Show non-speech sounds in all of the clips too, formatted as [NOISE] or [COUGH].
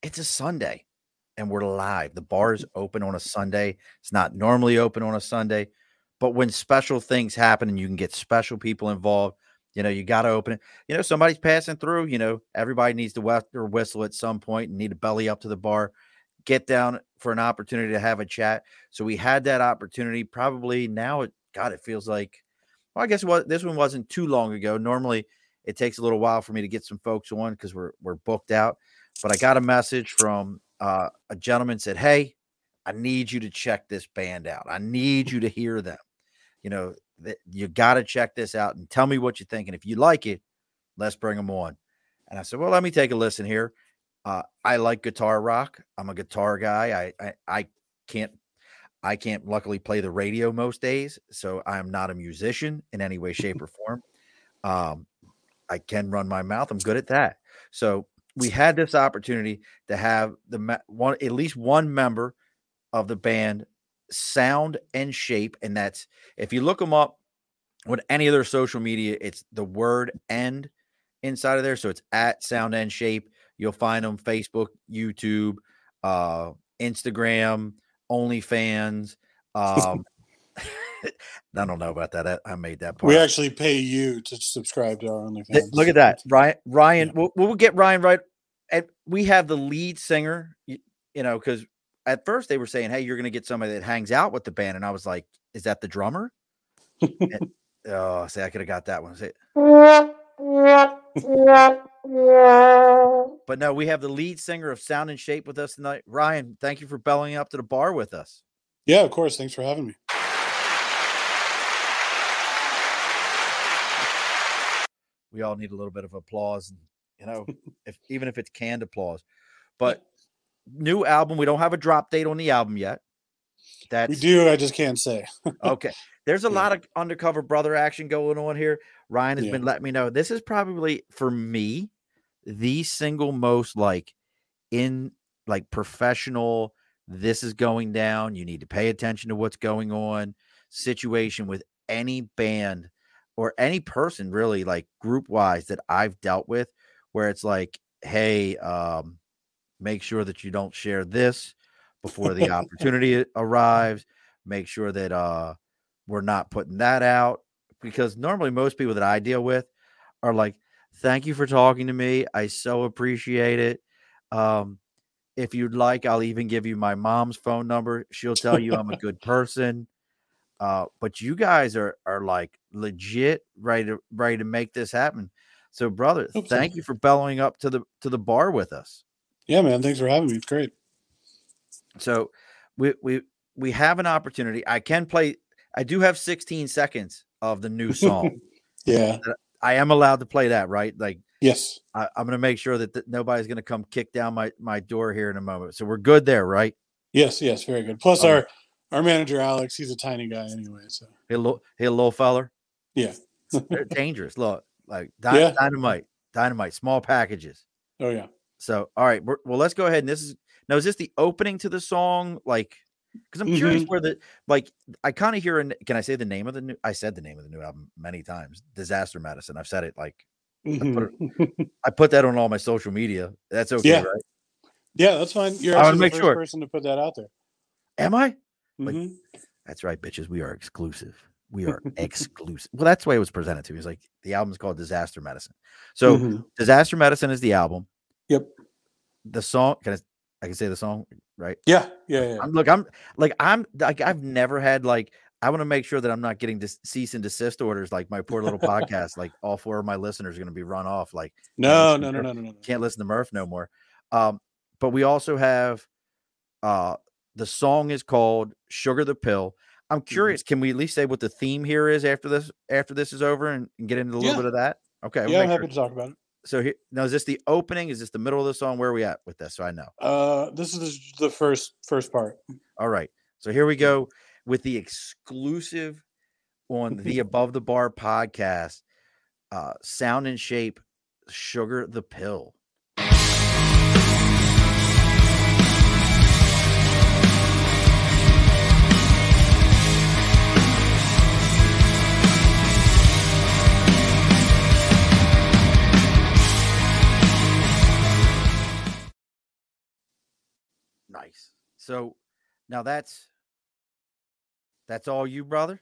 It's a Sunday and we're live. The bar is mm-hmm. open on a Sunday. It's not normally open on a Sunday, but when special things happen and you can get special people involved, you know, you got to open it. You know, somebody's passing through, you know, everybody needs to wet or whistle at some point and need to belly up to the bar, get down for an opportunity to have a chat. So we had that opportunity probably now. It, God, it feels like, well, I guess what this one wasn't too long ago. Normally, it takes a little while for me to get some folks on because we're we're booked out. But I got a message from uh, a gentleman said, "Hey, I need you to check this band out. I need you to hear them. You know, th- you got to check this out and tell me what you think. And if you like it, let's bring them on." And I said, "Well, let me take a listen here. Uh, I like guitar rock. I'm a guitar guy. I, I I can't I can't luckily play the radio most days, so I'm not a musician in any way, shape, or form. Um, I can run my mouth. I'm good at that. So we had this opportunity to have the one at least one member of the band sound and shape and that's if you look them up with any other social media it's the word end inside of there so it's at sound and shape you'll find them facebook youtube uh instagram onlyfans [LAUGHS] um [LAUGHS] I don't know about that. I, made that part. We actually pay you to subscribe to our OnlyFans. Look at that, Ryan. Ryan, yeah. we'll, we'll get Ryan right. We have the lead singer, you, you know, because at first they were saying, "Hey, you're going to get somebody that hangs out with the band," and I was like, "Is that the drummer?" and, [LAUGHS] oh, say I could have got that one. Say, but no, we have the lead singer of Sound and Shape with us tonight. Ryan, thank you for belling up to the bar with us. Yeah, of course. Thanks for having me. we all need a little bit of applause, and you know, [LAUGHS] if even if it's canned applause. But new album, we don't have a drop date on the album yet. That we do. I just can't say. [LAUGHS] okay, there's a yeah. lot of undercover brother action going on here. Ryan has yeah. been letting me know this is probably for me the single most like in like professional. This is going down. You need to pay attention to what's going on. Situation with any band or any person really like group wise that I've dealt with where it's like, hey, um, make sure that you don't share this before the opportunity arrives. Make sure that uh, we're not putting that out because normally most people that I deal with are like, thank you for talking to me. I so appreciate it. Um, if you'd like, I'll even give you my mom's phone number. She'll tell you I'm a [LAUGHS] good person. Uh, but you guys are are like legit ready to ready to make this happen. So, brother, thank you for bellowing up to the to the bar with us. Yeah, man. Thanks for having me. It's great. So we we we have an opportunity. I can play. I do have 16 seconds of the new song. [LAUGHS] yeah, I am allowed to play that, right? Like, yes, I, am going to make sure that, that nobody's going to come kick down my my door here in a moment. So we're good there, right? Yes, yes, very good. Plus, our our manager Alex, he's a tiny guy anyway. So he a little, he a little feller. Yeah, [LAUGHS] they're dangerous. Look, like dy- yeah. dynamite, dynamite, small packages. Oh yeah. So all right, well let's go ahead and this is now is this the opening to the song? Like, because I'm curious mm-hmm. where the like I kind of hear. and can I say the name of the new? I said the name of the new album many times. Disaster Medicine. I've said it like mm-hmm. I, put it, I, put it, on all my social media. That's okay, yeah. right? Yeah, that's fine. You're I actually the first sure. person to put that out there. Am I? Mm-hmm. that's right, bitches. We are exclusive. We are [LAUGHS] exclusive. Well, that's the way it was presented to me. It's like the album's called Disaster Medicine. So mm-hmm. Disaster Medicine is the album. Yep. The song, can I I can say the song, right? Yeah, yeah, yeah. I'm, look, I'm like I'm like I've never had like I want to make sure that I'm not getting dis- cease and desist orders like my poor little [LAUGHS] podcast. Like all four of my listeners are going to be run off. Like no, no, no, no, no, no, can't listen to Murph no more. Um, but we also have uh the song is called Sugar the Pill. I'm mm-hmm. curious, mm-hmm. can we at least say what the theme here is after this after this is over and, and get into a little yeah. bit of that? Okay. Yeah, I'm happy sure. to talk about it. so here now is this the opening? Is this the middle of the song? Where are we at with this? So I know. Uh, this is the first first part. All right. So here we go with the exclusive on the Above the Bar podcast. Uh, sound and shape, sugar the pill. So now that's that's all you, brother.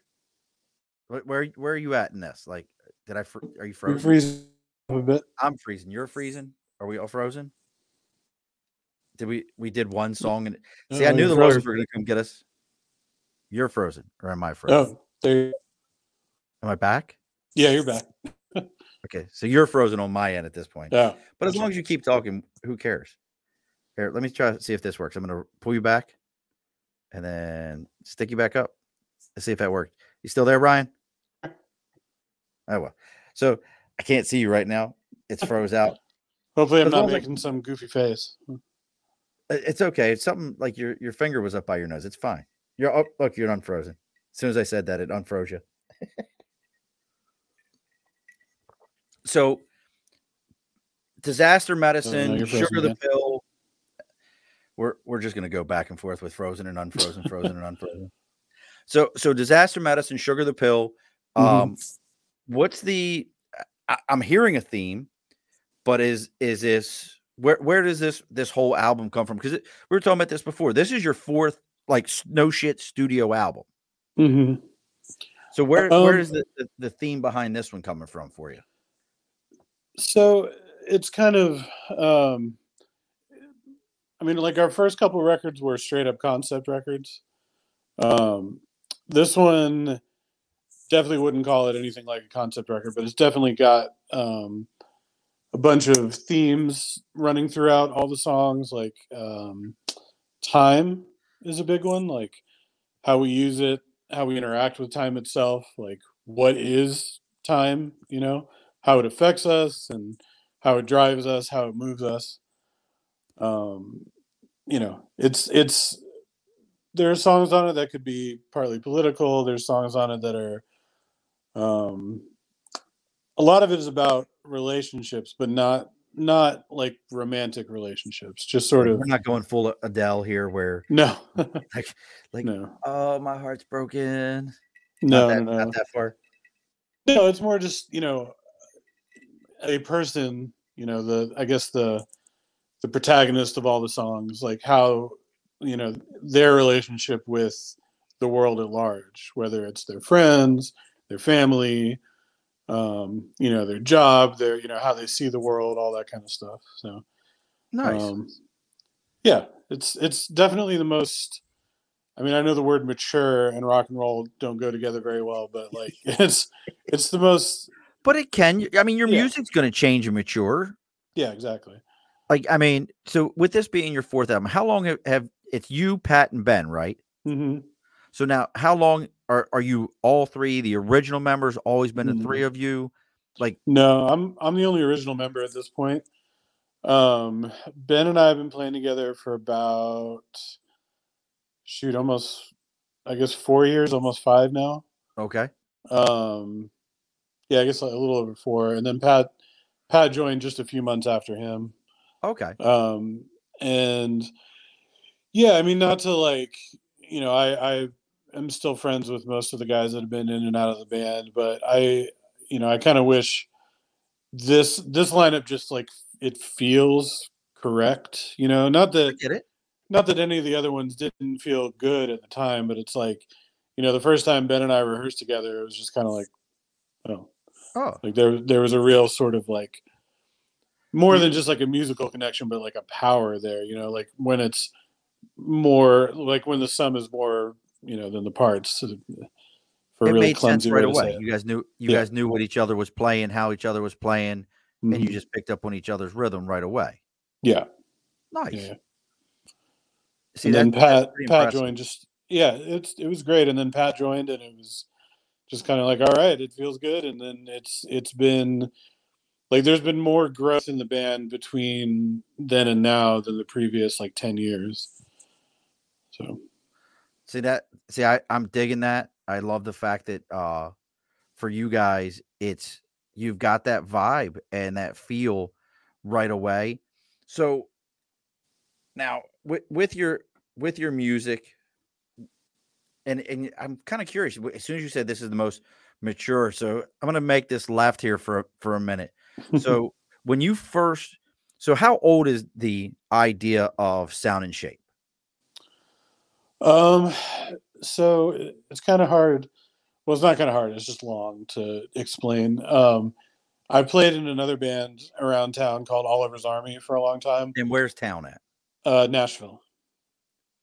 Where where are you at in this? Like, did I? fr- Are you frozen? freeze a bit. I'm freezing. You're freezing. Are we all frozen? Did we? We did one song and see. I Oh, knew the frozen. were going to come get us. You're frozen, or am I frozen? Oh, there. Am I back? Yeah, you're back. [LAUGHS] Okay, so you're frozen on my end at this point. Yeah. But as long as you keep talking, who cares? Here, let me try to see if this works. I'm going to pull you back, and then stick you back up. Let's see if that worked. You still there, Ryan? [LAUGHS] Oh well. So I can't see you right now. It's froze out. Hopefully, I'm As not long as making some goofy face. Hmm. Uh, it's okay. It's something like your your finger was up by your nose. It's fine. You're oh, look. You're unfrozen. As soon as I said that, it unfroze you. [LAUGHS] so, disaster oh, medicine, you're frozen sugar the pill. We're we're just gonna go back and forth with frozen and unfrozen, frozen and [LAUGHS] unfrozen. So so disaster medicine, sugar the pill. Mhm. Um, what's the? I, I'm hearing a theme, but is is this where where does this this whole album come from? Because we were talking about this before. This is your fourth like no shit studio album. Mhm. So where where Um, is the, the the theme behind this one coming from for you? So it's kind of, um, mean, like our first couple records were straight up concept records. Um, this one definitely wouldn't call it anything like a concept record, but it's definitely got um, a bunch of themes running throughout all the songs. Like um, time is a big one, like how we use it, how we interact with time itself, like what is time, you know, how it affects us and how it drives us, how it moves us. Um, you know, it's it's there are songs on it that could be partly political. There's songs on it that are um a lot of it is about relationships, but not not like romantic relationships. Just sort of We're not going full Adele here, where no, [LAUGHS] like like no, oh my heart's broken. no, not that, no, no. not that far. No, it's more just you know a person. You know the I guess the the protagonist of all the songs, like how you know their relationship with the world at large, whether it's their friends, their family, um, you know, their job, their you know how they see the world, all that kind of stuff. So Nice. um, yeah, it's it's definitely the most. I mean, I know the word mature and rock and roll don't go together very well, but like [LAUGHS] it's it's the most. but it can. I mean, your Yeah. music's going to change and mature. Yeah, exactly. Like, I mean, so with this being your fourth album, how long have, have it's you, Pat, and Ben, right? hmm So now, how long are are you all three the original members? Always been the Mhm. three of you? Like, No, I'm I'm the only original member at this point. Um, ben and I have been playing together for about shoot, almost I guess four years, almost five now. okay, Um, yeah, I guess a little over four, and then Pat Pat joined just a few months after him. Okay, um and yeah i mean not to like you know i i am still friends with most of the guys that have been in and out of the band but i you know i kind of wish this this lineup just like it feels correct you know? Not that get it. not that any of the other ones didn't feel good at the time but it's like you know the first time ben and i rehearsed together it was just kind of like oh. Oh, like there there was a real sort of like more than just like a musical connection but like a power there you know like when it's more like when the sum is more you know than the parts uh, for it really made sense right way to say away. You guys knew you Yeah. guys knew what each other was playing, how each other was playing, and you Mhm. just picked up on each other's rhythm right away. yeah Nice. yeah See, and then that- pat pat joined just yeah it's it was great and then pat joined and it was just kind of like all right it feels good and then it's it's been like there's been more growth in the band between then and now than the previous like 10 years. So. See that see I, i'm digging that. I love the fact that uh for you guys it's you've got that vibe and that feel right away. So now with with your with your music and and i'm kind of curious as soon as you said this is the most mature so i'm going to make this left here for for a minute so [LAUGHS] when you first so how old is the idea of sound and shape? Um so it's kind of hard well it's not kind of hard it's just long to explain. Um i played in another band around town called oliver's army for a long time. And where's town at? Uh nashville.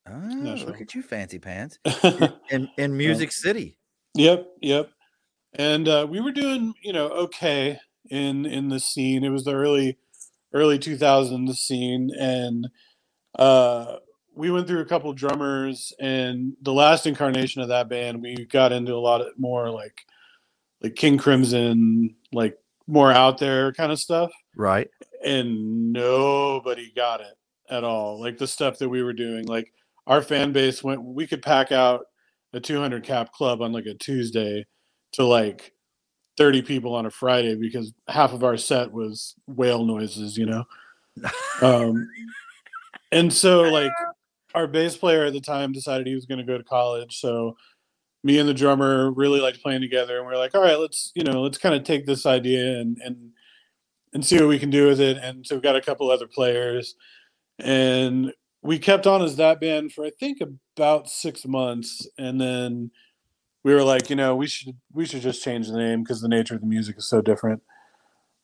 Oh nashville. look at you fancy pants. [LAUGHS] In, in, in music city. Yep yep. And uh, we were doing you know okay in in the scene. It was the early early 2000s scene, and uh, we went through a couple drummers. And the last incarnation of that band, we got into a lot of more like like King Crimson, like more out there kind of stuff. Right. And nobody got it at all. Like the stuff that we were doing, like our fan base went. We could pack out a 200 cap club on like a Tuesday to like 30 people on a Friday because half of our set was whale noises, you know. um, [LAUGHS] and so like our bass player at the time decided he was going to go to college, so me and the drummer really liked playing together and we are like, all right, let's, you know, let's kind of take this idea and and and see what we can do with it. And so we got a couple other players and we kept on as that band for I think about 6 months and then we were like, you know, we should we should just change the name because the nature of the music is so different.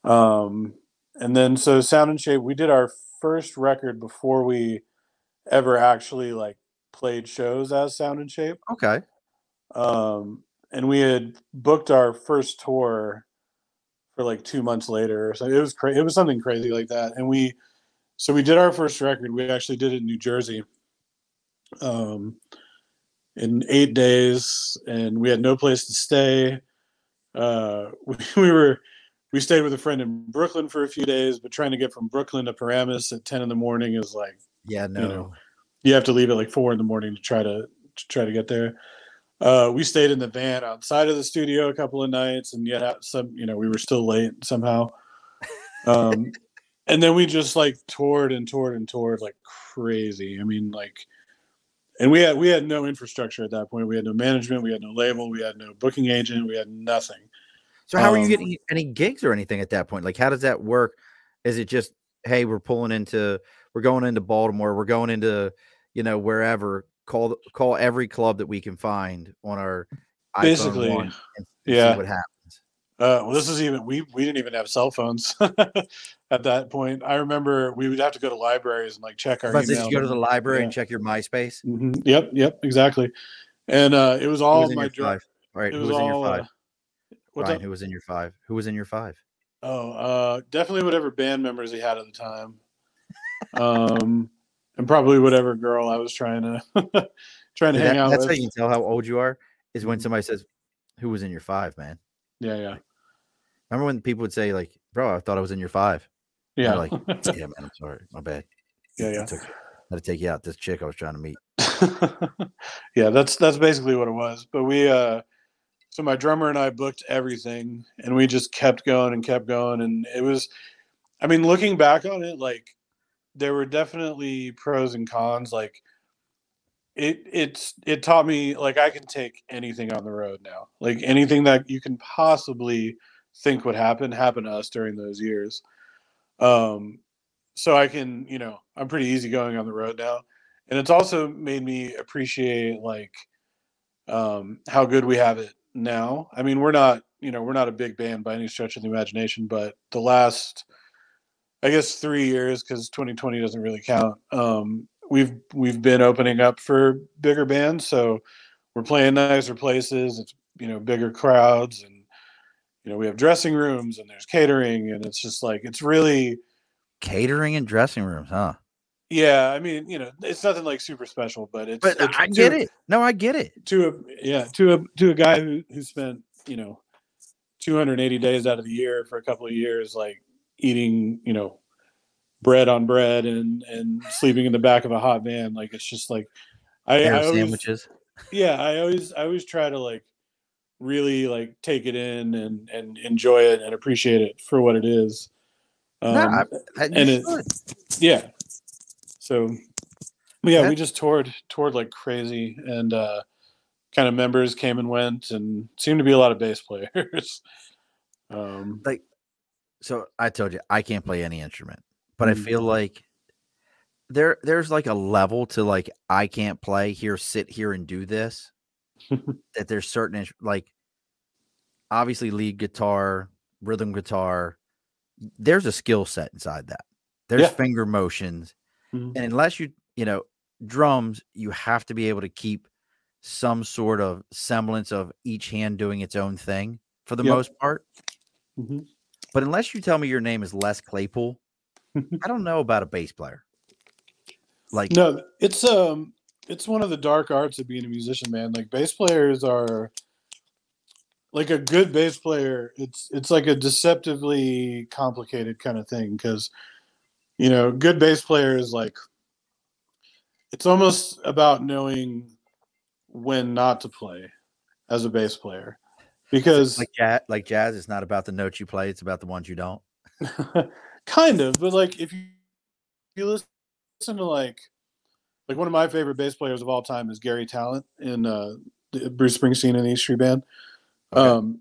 Um, and then so Sound and Shape, we did our first record before we ever actually like played shows as Sound and Shape. Okay. Um, and we had booked our first tour for like two months later. So it was crazy. It was something crazy like that. And we, so we did our first record. We actually did it in New Jersey. Um, in eight days, and we had no place to stay. Uh, [LAUGHS] we, we were we stayed with a friend in Brooklyn for a few days, but trying to get from Brooklyn to Paramus at ten in the morning is like yeah, no, you, know, you have to leave at like four in the morning to try to, to try to get there. Uh, we stayed in the van outside of the studio a couple of nights, and yet some you know we were still late somehow. Um, [LAUGHS] and then we just like toured and toured and toured like crazy. I mean, like and we had we had no infrastructure at that point. We had no management, we had no label, we had no booking agent, we had nothing. So how um, are you um, getting any gigs or anything at that point? Like how does that work? Is it just hey, we're pulling into we're going into Baltimore, we're going into you know wherever call call every club that we can find on our basically and, and yeah what happens. Uh, well, this is even we we didn't even have cell phones [LAUGHS] at that point. I remember we would have to go to libraries and like check our. But email. you go to the library yeah. and check your MySpace? Mm-hmm. Yep, yep, exactly. And uh, it was all my drive. Right, who was, in your five? Uh, Ryan, who was in your five? Who was in your five? Oh, uh, definitely whatever band members he had at the time, um, and probably whatever girl I was trying to [LAUGHS] trying to that, hang out. That's with. how you can tell how old you are. Is when mm-hmm. somebody says, "Who was in your five, man?" Yeah, yeah. Remember when people would say like, "Bro, I thought I was in your five. Yeah, like, [LAUGHS] yeah, man, I'm sorry, my bad. Yeah, yeah. I, took, I had to take you out. This chick I was trying to meet. [LAUGHS] yeah, that's that's basically what it was. But we, uh so my drummer and I booked everything, and we just kept going and kept going, and it was, I mean, looking back on it, like there were definitely pros and cons. Like it it's it taught me like I can take anything on the road now. Like anything that you can possibly think would happen happened to us during those years. Um, so I can, you know, I'm pretty easygoing on the road now, and it's also made me appreciate like um, how good we have it now. I mean, we're not, you know, we're not a big band by any stretch of the imagination, but the last, I guess, three years because 2020 doesn't really count. Um, we've we've been opening up for bigger bands, so we're playing nicer places. It's you know bigger crowds and you know we have dressing rooms and there's catering and it's just like it's really catering and dressing rooms huh yeah i mean you know it's nothing like super special but it's but uh, it's, i get it no i get it to a yeah to a to a guy who who spent you know 280 days out of the year for a couple of years like eating, you know, bread on bread and and sleeping in the back of a hot van. Like it's just like I, I always, sandwiches. Yeah, I always I always try to like really like take it in and and enjoy it and appreciate it for what it is. Um, I- I- and it- yeah. So yeah, we just toured toured like crazy and uh kind of members came and went and seemed to be a lot of bass players. [LAUGHS] um like so I told you I can't play any instrument, but I Mhm. feel like there there's like a level to like I can't play here, sit here and do this. [LAUGHS] that there's certain like obviously lead guitar, rhythm guitar. There's a skill set inside that. There's Yeah. finger motions, Mhm. and unless you you know drums, you have to be able to keep some sort of semblance of each hand doing its own thing for the Yep. most part. Mhm. But unless you tell me your name is Les Claypool, [LAUGHS] I don't know about a bass player. Like, No, it's um it's one of the dark arts of being a musician, man. Like bass players are like a good bass player, it's it's like a deceptively complicated kind of thing because you know, good bass player is like it's almost about knowing when not to play as a bass player. Because like jazz, like jazz, it's not about the notes you play; it's about the ones you don't. [LAUGHS] kind of, but like if you, if you listen to like like one of my favorite bass players of all time is Garry Tallent in uh, Bruce Springsteen and the East Street Band, Okay. um,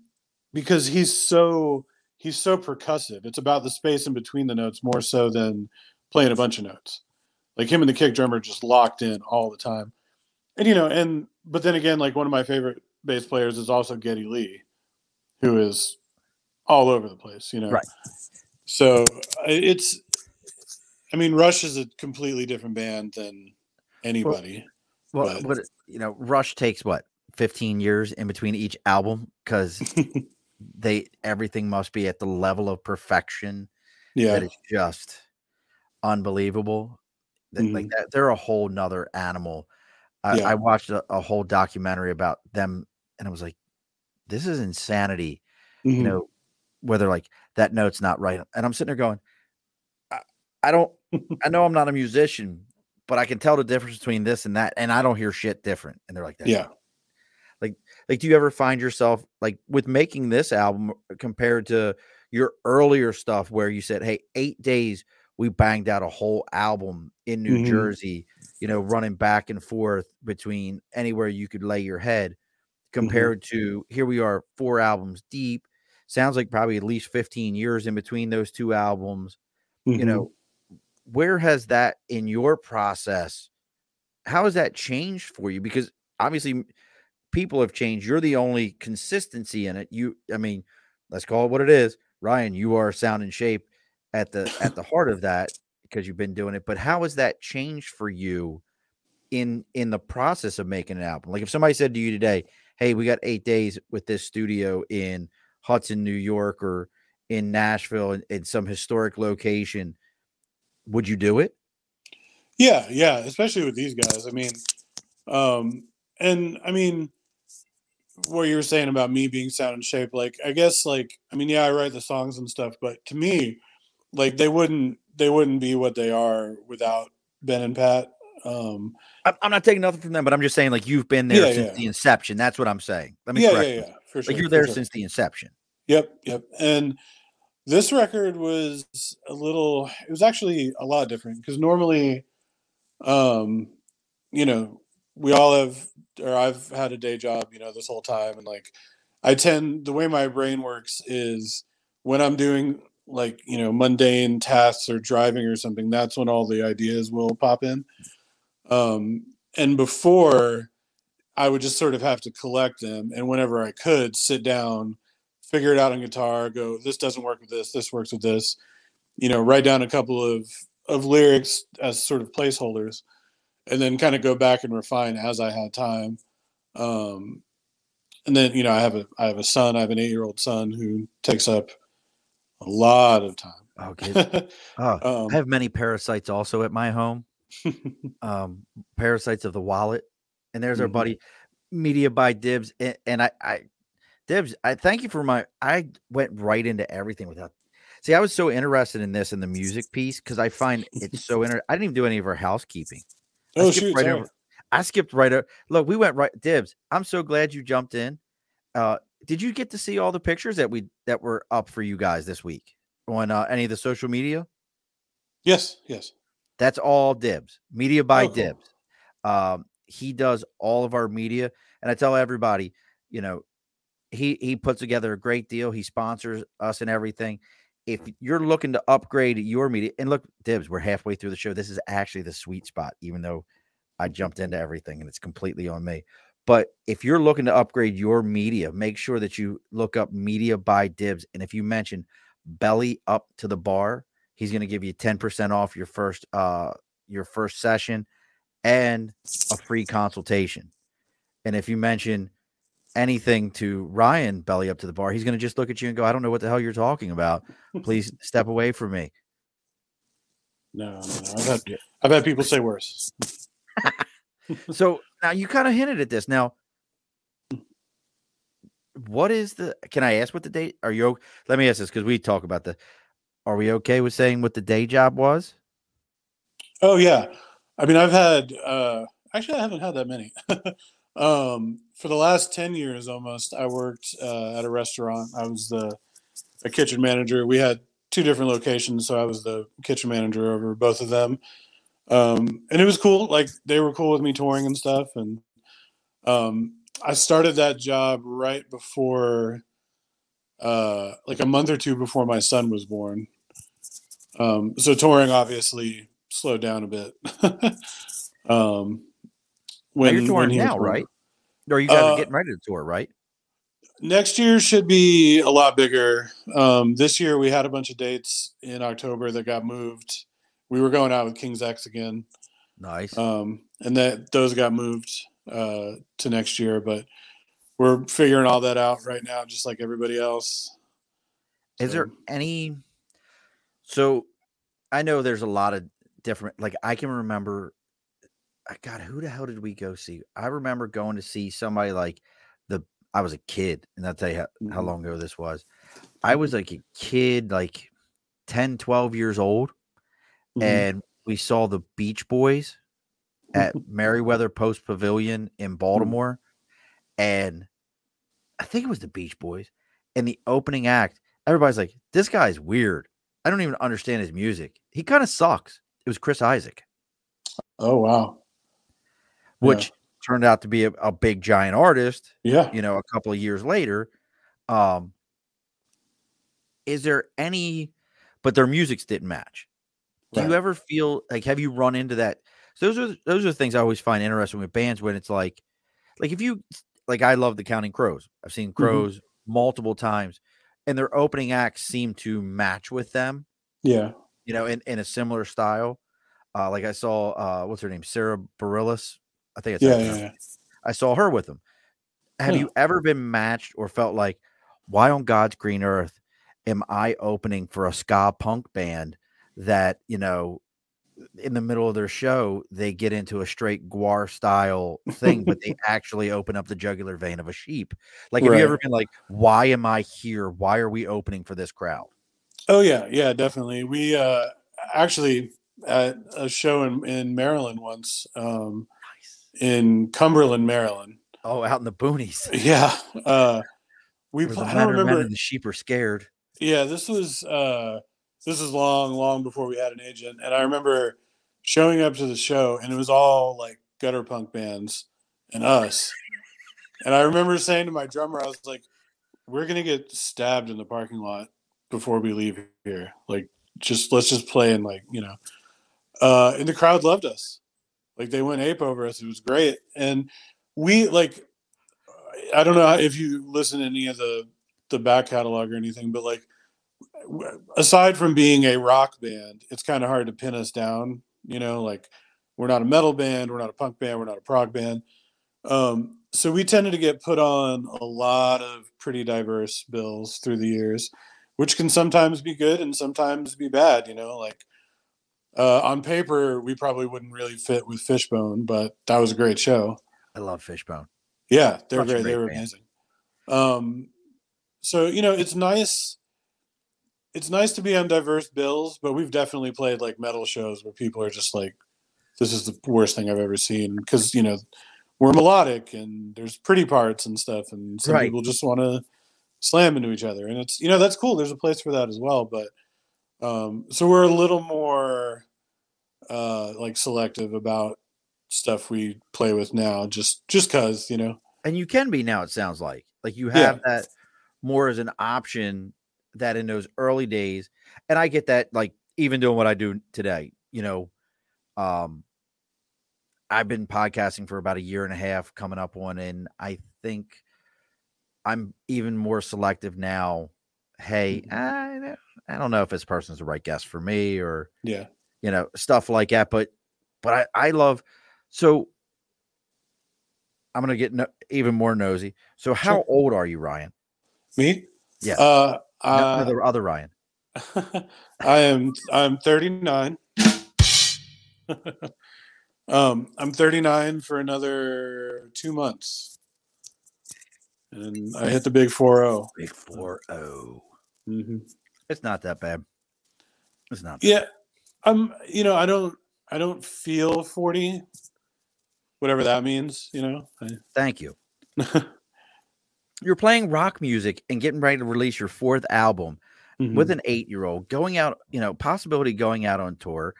because he's so he's so percussive. It's about the space in between the notes more so than playing a bunch of notes. Like him and the kick drummer just locked in all the time, and you know, and but then again, like one of my favorite bass players is also Geddy Lee, who is all over the place. You know, Right. so it's, I mean, Rush is a completely different band than anybody. Well, But- but you know, Rush takes what fifteen years in between each album because [LAUGHS] they everything must be at the level of perfection yeah, that is just unbelievable. That, Like that, they're a whole nother animal. I, Yeah. I watched a, a whole documentary about them, and I was like, "This is insanity." Mhm. You know, where they're like, "That note's not right," and I'm sitting there going, "I, I don't, I know [LAUGHS] I'm not a musician, but I can tell the difference between this and that, and I don't hear shit different." And they're like, "That's yeah, like like, do you ever find yourself like with making this album uh, compared to your earlier stuff where you said hey eight days we banged out a whole album in new Mhm. jersey you know running back and forth between anywhere you could lay your head compared to here we are four albums deep sounds like probably at least 15 years in between those two albums you Mhm. know where has that in your process how has that changed for you? Because obviously people have changed you're the only consistency in it you i mean let's call it what it is ryan you are sound and shape at the at the heart of that because you've been doing it but how has that changed for you in in the process of making an album? Like if somebody said to you today hey we got eight days with this studio in hudson new york or in nashville in, in some historic location would you do it yeah, yeah. Especially with these guys. I mean, um, and I mean, what you were saying about me being sound and shape, like I guess, like I mean, yeah, I write the songs and stuff, but to me, like they wouldn't they wouldn't be what they are without Ben and Pat. Um, I'm, I'm not taking nothing from them but i'm just saying like you've been there Yeah, since yeah. the inception that's what i'm saying let me yeah, correct yeah, you. yeah, for sure. like you're there sure. since the inception Yep, yep. And this record was a little it was actually a lot different because normally um you know, we all have or I've had a day job, you know, this whole time and like I tend the way my brain works is when I'm doing like, you know, mundane tasks or driving or something, that's when all the ideas will pop in. Um and before I would just sort of have to collect them and whenever I could sit down figure it out on guitar go this doesn't work with this this works with this you know write down a couple of of lyrics as sort of placeholders and then kind of go back and refine as i had time um and then you know i have a i have a son i have an eight year old son who takes up a lot of time Okay. oh [LAUGHS] um, i have many parasites also at my home [LAUGHS] um parasites of the wallet and there's our Mhm. buddy media by dibs and, and i i dibs i thank you for my i went right into everything without See, I was so interested in this in the music [LAUGHS] piece because I find it's so inter- I didn't even do any of our housekeeping. I Oh skipped shoot! right sorry. over- I skipped right over. Look, we went right dibs. I'm so glad you jumped in. Uh, did you get to see all the pictures that we that were up for you guys this week on uh, any of the social media? Yes, yes. That's all dibs. Media by Oh, cool. dibs. Um, he does all of our media, and I tell everybody, you know, he he puts together a great deal. He sponsors us and everything. If you're looking to upgrade your media, and look, dibs, we're halfway through the show. This is actually the sweet spot, even though I jumped into everything and it's completely on me. But if you're looking to upgrade your media, make sure that you look up media by dibs. And if you mention belly up to the bar, he's going to give you 10% off your first uh your first session and a free consultation. And if you mention anything to Ryan belly up to the bar, he's going to just look at you and go, I don't know what the hell you're talking about. Please [LAUGHS] step away from me. No, no, no. I've had I've had people say worse. [LAUGHS] so now you kind of hinted at this. Now, what is the? Can I ask what the date? Are you? Let me ask this because we talk about the. Are we okay with saying what the day job was? Oh yeah. I mean, I've had uh actually I haven't had that many. [LAUGHS] um for the last 10 years almost I worked uh, at a restaurant. I was the a kitchen manager. We had two different locations, so I was the kitchen manager over both of them. Um and it was cool. Like they were cool with me touring and stuff and um I started that job right before uh like a month or two before my son was born. Um so touring obviously slowed down a bit. [LAUGHS] um Now when you're touring he was now, right? Or you guys are Uh, getting ready to tour, right? Next year should be a lot bigger. Um, this year we had a bunch of dates in October that got moved. We were going out with King's X again, Nice. um, and that those got moved uh, to next year. But we're figuring all that out right now, just like everybody else. Is there any? So, I know there's a lot of different. Like I can remember. God, who the hell did we go see? I remember going to see somebody like the. I was a kid, and I'll tell you how, how Mhm. long ago this was. I was like a kid, like 10, 12 years old, mhm. and we saw the Beach Boys at [LAUGHS] Merriweather Post Pavilion in Baltimore. And I think it was the Beach Boys. And the opening act, everybody's like, this guy's weird. I don't even understand his music. He kind of sucks. It was Chris Isaak, oh wow, Yeah. which turned out to be a, a big giant artist, yeah. you know, a couple of years later. Um, is there any, but their musics didn't match. Do you ever feel like have you run into that? So those are those are things I always find interesting with bands when it's like, like if you like I love the Counting Crows. I've seen Crows multiple times, and their opening acts seem to match with them. yeah. You know, in, in a similar style. Uh, like I saw, uh, what's her name, Sara Bareilles. I think it's Yeah, yeah, yeah. I saw her with them. Have Yeah. you ever been matched or felt like, why on God's green earth am I opening for a ska punk band that, you know, in the middle of their show, they get into a straight GWAR style thing, but they [LAUGHS] actually open up the jugular vein of a sheep? Like, have Right. you ever been like, why am I here? Why are we opening for this crowd? Oh yeah, yeah, definitely. We uh, actually at a show in in Maryland once, um. In Cumberland, Maryland. Oh, out in the boonies. [LAUGHS] Yeah. Uh, we pl- I don't remember. the sheep are scared. Yeah, this was uh, this is long, long before we had an agent, and I remember showing up to the show, and it was all like gutter punk bands and us. And I remember saying to my drummer, I was like, "We're gonna get stabbed in the parking lot before we leave here. Like, just let's just play and like you know." Uh, and the crowd loved us. Like they went ape over us. It was great, and we like. I don't know if you listen to any of the the back catalog or anything, but like aside from being a rock band, it's kind of hard to pin us down. You know, like we're not a metal band, we're not a punk band, we're not a prog band. Um, so we tended to get put on a lot of pretty diverse bills through the years, which can sometimes be good and sometimes be bad. You know, like uh, on paper we probably wouldn't really fit with Fishbone, but that was a great show. I love Fishbone. Yeah, they're a great. They were band. amazing. Um, so you know, it's nice. it's nice to be on diverse bills, but we've definitely played like metal shows where people are just like, "This is the worst thing I've ever seen," because you know we're melodic and there's pretty parts and stuff, and some Right. people just want to slam into each other, and it's you know that's cool. There's a place for that as well, but um, so we're a little more uh, like selective about stuff we play with now, just just cause you know. and you can be now. It sounds like like you Yeah. have that more as an option that in those early days, and I get that. Like even doing what I do today, you know, um, I've been podcasting for about a year and a half, coming up on, and I think I'm even more selective now. Hey, Mhm. I, I don't know if this person's the right guest for me, or Yeah. you know stuff like that but but i i love so i'm gonna get no, even more nosy so how Sure. old are you ryan Me? Yeah. Uh, uh, the other ryan [LAUGHS] I am I'm 39. [LAUGHS] um, I'm 39 for another two months, and I hit the big four zero. big 4-0 Mm-hmm. It's not that bad it's not Yeah, I'm. You know, I don't. I don't feel 40. Whatever that means. You know. I, thank you [LAUGHS] you're playing rock music and getting ready to release your fourth album Mhm. with an eight year old going out you know possibility going out on tour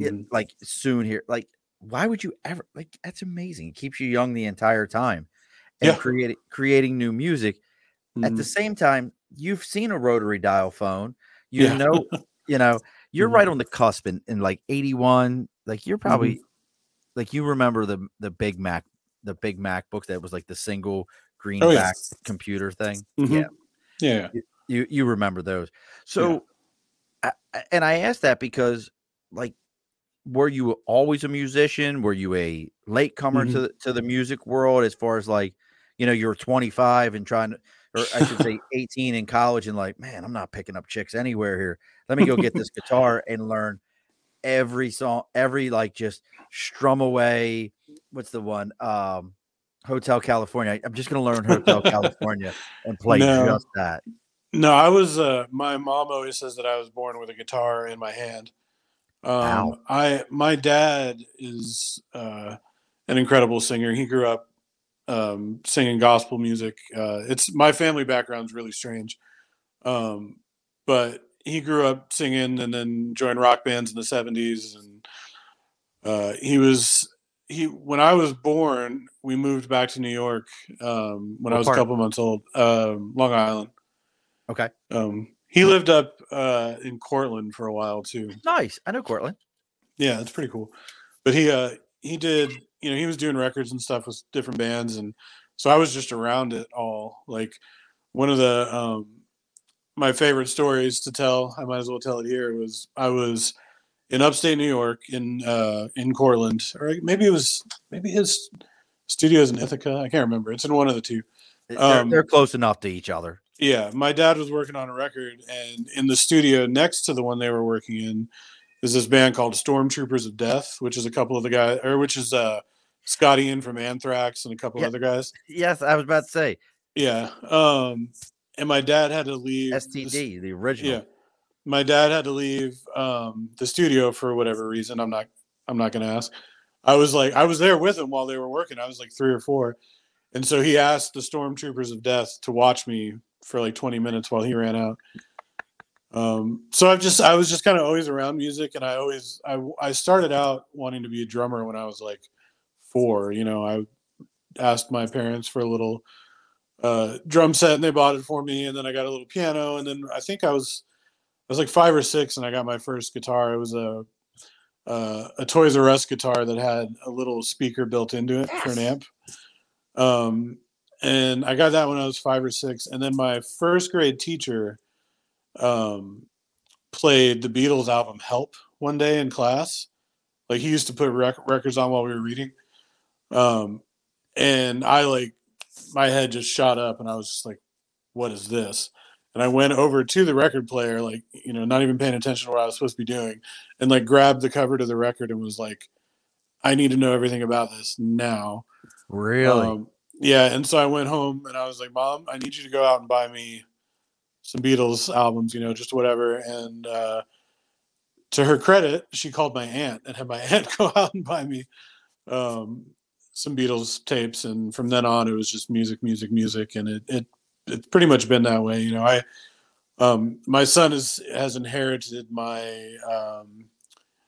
it- Mhm. like soon here like why would you ever like that's amazing it keeps you young the entire time and Yeah. creating creating new music at the Mhm. same time you've seen a rotary dial phone you Yeah. know you know [LAUGHS] you're right on the cusp in, in like 81 like you're probably Mm-hmm. like you remember the the big mac the big macbook that was like the single green Oh, yeah. computer thing Mhm. yeah Yeah. you you remember those so I, I- and i asked that because like were you always a musician were you a late comer Mhm. to the, to the music world as far as like you know you're 25 and trying to or i should say 18 in college and like man i'm not picking up chicks anywhere here let me go get this guitar [LAUGHS] and learn every song every like just strum away what's the one um hotel california i'm just gonna learn hotel california and play No. just that No, I was. Uh, my mom always says that I was born with a guitar in my hand. Um, Wow. I my dad is uh, an incredible singer. He grew up um, singing gospel music. Uh, it's my family background's really strange, um, but he grew up singing and then joined rock bands in the '70s. And uh, he was he when I was born, we moved back to New York um, when What I was part? a couple months old. Um, Long Island. okay Um, he lived up uh, in Cortland for a while too. nice i know cortland Yeah, it's pretty cool. But he uh, he did you know he was doing records and stuff with different bands, and so I was just around it all. Like one of the um, my favorite stories to tell, I might as well tell it here. Was I was in upstate New York in uh, in Cortland, or maybe it was maybe his studios in Ithaca. I can't remember. It's in one of the two. they're, Um, they're close enough to each other Yeah, my dad was working on a record, and in the studio next to the one they were working in is this band called Stormtroopers of Death, which is a couple of the guys, or which is uh, Scott Ian from Anthrax and a couple Yeah. other guys. yes i was about to say Yeah, um, and my dad had to leave. the std the original Yeah, my dad had to leave um, the studio for whatever reason. I'm not. I'm not going to ask. I was like, I was there with him while they were working. I was like three or four, and so he asked the Stormtroopers of Death to watch me for like 20 minutes while he ran out. Um, so I've just, I was just kind of always around music, and I always, I, I started out wanting to be a drummer when I was like four. You know, I asked my parents for a little uh, drum set, and they bought it for me, and then I got a little piano, and then I think I was I was like five or six, and I got my first guitar. It was a uh, a Toys R Us guitar that had a little speaker built into it for an amp. Um, and I got that when I was five or six. And then my first grade teacher um, played the Beatles album "Help" one day in class. Like he used to put rec- records on while we were reading. Um, and I like my head just shot up, and I was just like, "What is this?" and I went over to the record player, like you know, not even paying attention to what I was supposed to be doing, and like grabbed the cover to the record and was like, "I need to know everything about this now." really Um, yeah, and so I went home and I was like, "Mom, I need you to go out and buy me some Beatles albums, you know, just whatever. And uh, to her credit, she called my aunt and had my [LAUGHS] aunt go out and buy me um, some Beatles tapes. And from then on, it was just music, music, music, and it it it's pretty much been that way. You know, I um, my son is has inherited my um,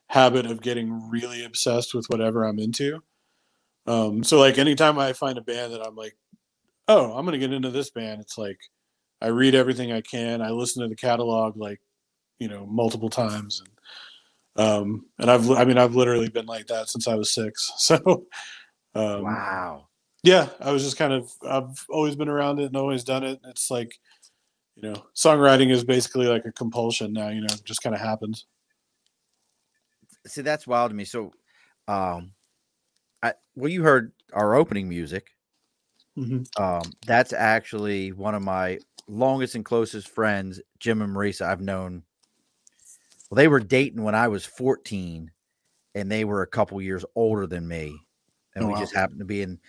habit of getting really obsessed with whatever I'm into. Um, so like anytime I find a band that I'm like, oh, I'm gonna get into this band, it's like I read everything I can. I listen to the catalog like, you know, multiple times, and um, and I've I mean I've literally been like that since I was six. [LAUGHS] So um, wow, yeah, I was just kind of I've always been around it and always done it. It's like, you know, songwriting is basically like a compulsion now. You know, it just kind of happens. See, that's wild to me. So, um, I well, you heard our opening music. Mm-hmm. Um, that's actually one of my longest and closest friends, Jim and Marisa. I've known. Well, they were dating when I was 14, and they were a couple years older than me, and Oh, we wow. just happened to be in.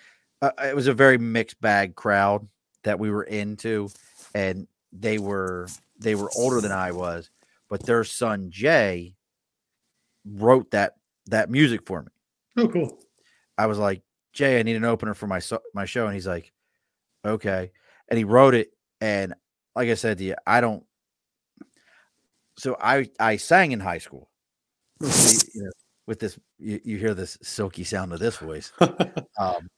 Uh, it was a very mixed bag crowd that we were into, and they were they were older than I was, but their son Jay wrote that that music for me. Oh, cool. I was like, Jay, I need an opener for my so- my show, and he's like, okay, and he wrote it, and like I said to you, I don't. So I I sang in high school, you know, with this. You, you hear this silky sound of this voice, [LAUGHS] um,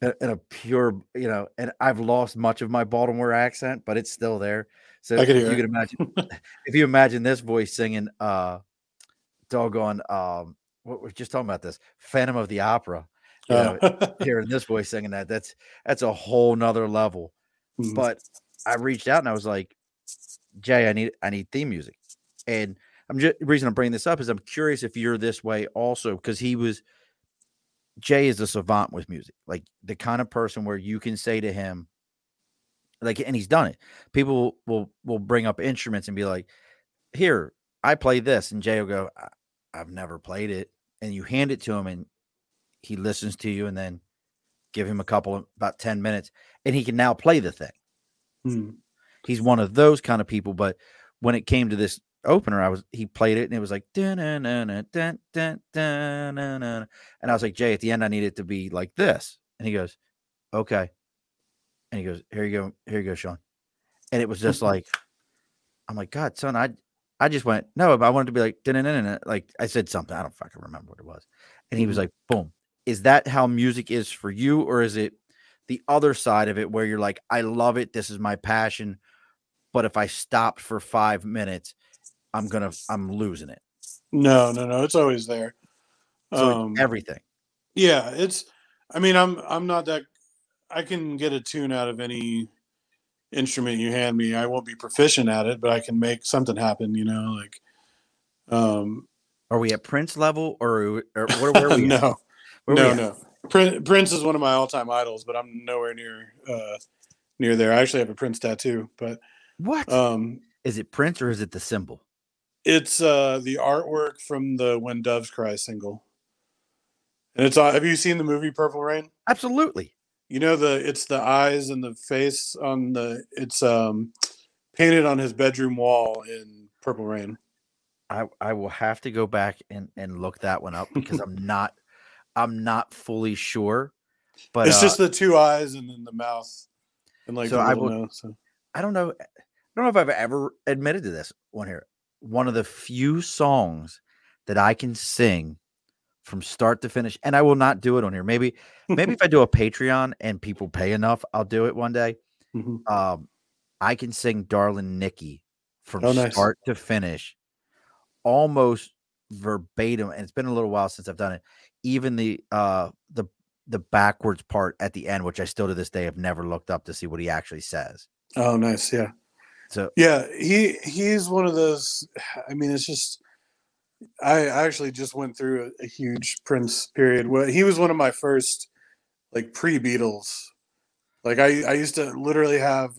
and and a pure, you know, and I've lost much of my Baltimore accent, but it's still there. So I can if you can imagine, [LAUGHS] if you imagine this voice singing, uh, doggone, um, what we're just talking about this Phantom of the Opera. You know, Uh, hearing this voice singing that that's that's a whole nother level mm, but i reached out and i was like jay i need i need theme music and i'm just the reason i'm bringing this up is i'm curious if you're this way also because he was jay is a savant with music like the kind of person where you can say to him like and he's done it people will will, bring up instruments and be like here i play this and jay will go "I- i've never played it and you hand it to him and he listens to you and then give him a couple of about 10 minutes and he can now play the thing mm. he's one of those kind of people but when it came to this opener, I was he played it and it was like dun, dun, dun, dun, dun, dun, dun, and I was like, Jay, at the end I need it to be like this. And he goes, Okay. And he goes, Here you go, here you go, Sean. And it was just [LAUGHS] like I'm like, God, son, I I just went, no, but I wanted to be like dun, dun, dun, like I said something. I don't fucking remember what it was. And he was mm-hmm. like, boom. Is that how music is for you, or is it the other side of it where you're like, I love it, this is my passion. But if I stopped for five minutes, i'm gonna i'm losing it No, no, no. It's always there. so Um, everything yeah, it's. I mean, I'm I'm not that. I can get a tune out of any instrument you hand me. I won't be proficient at it, but I can make something happen. You know, like. Um, are we at prince level or, or where, where are [LAUGHS] we no, Where no, we no. Prince, Prince is one of my all-time idols, but I'm nowhere near uh, near there. I actually have a Prince tattoo, but what? um, is it prince or is it the symbol it's uh, the artwork from the "When Doves Cry" single, and it's. Uh, have you seen the movie Purple Rain? absolutely You know the it's the eyes and the face on the it's um painted on his bedroom wall in Purple Rain. I, I will have to go back and, and look that one up because I'm [LAUGHS] not I'm not fully sure. But it's uh, just the two eyes and then the mouth and like So I will- nose. So. I don't know. I don't know if I've ever admitted to this one here. One of the few songs that I can sing from start to finish, and I will not do it on here. Maybe, maybe if I do a Patreon and people pay enough, I'll do it one day. [LAUGHS] Mhm. Um, I can sing "Darling Nikki" from Oh, nice. start to finish, almost verbatim. And it's been a little while since I've done it. Even the uh the the backwards part at the end, which I still to this day have never looked up to see what he actually says. Oh, nice. Yeah. So Yeah, he he's one of those. I mean, it's just. I I actually just went through a, a huge Prince period. Where he was one of my first, like pre Beatles. Like I I used to literally have.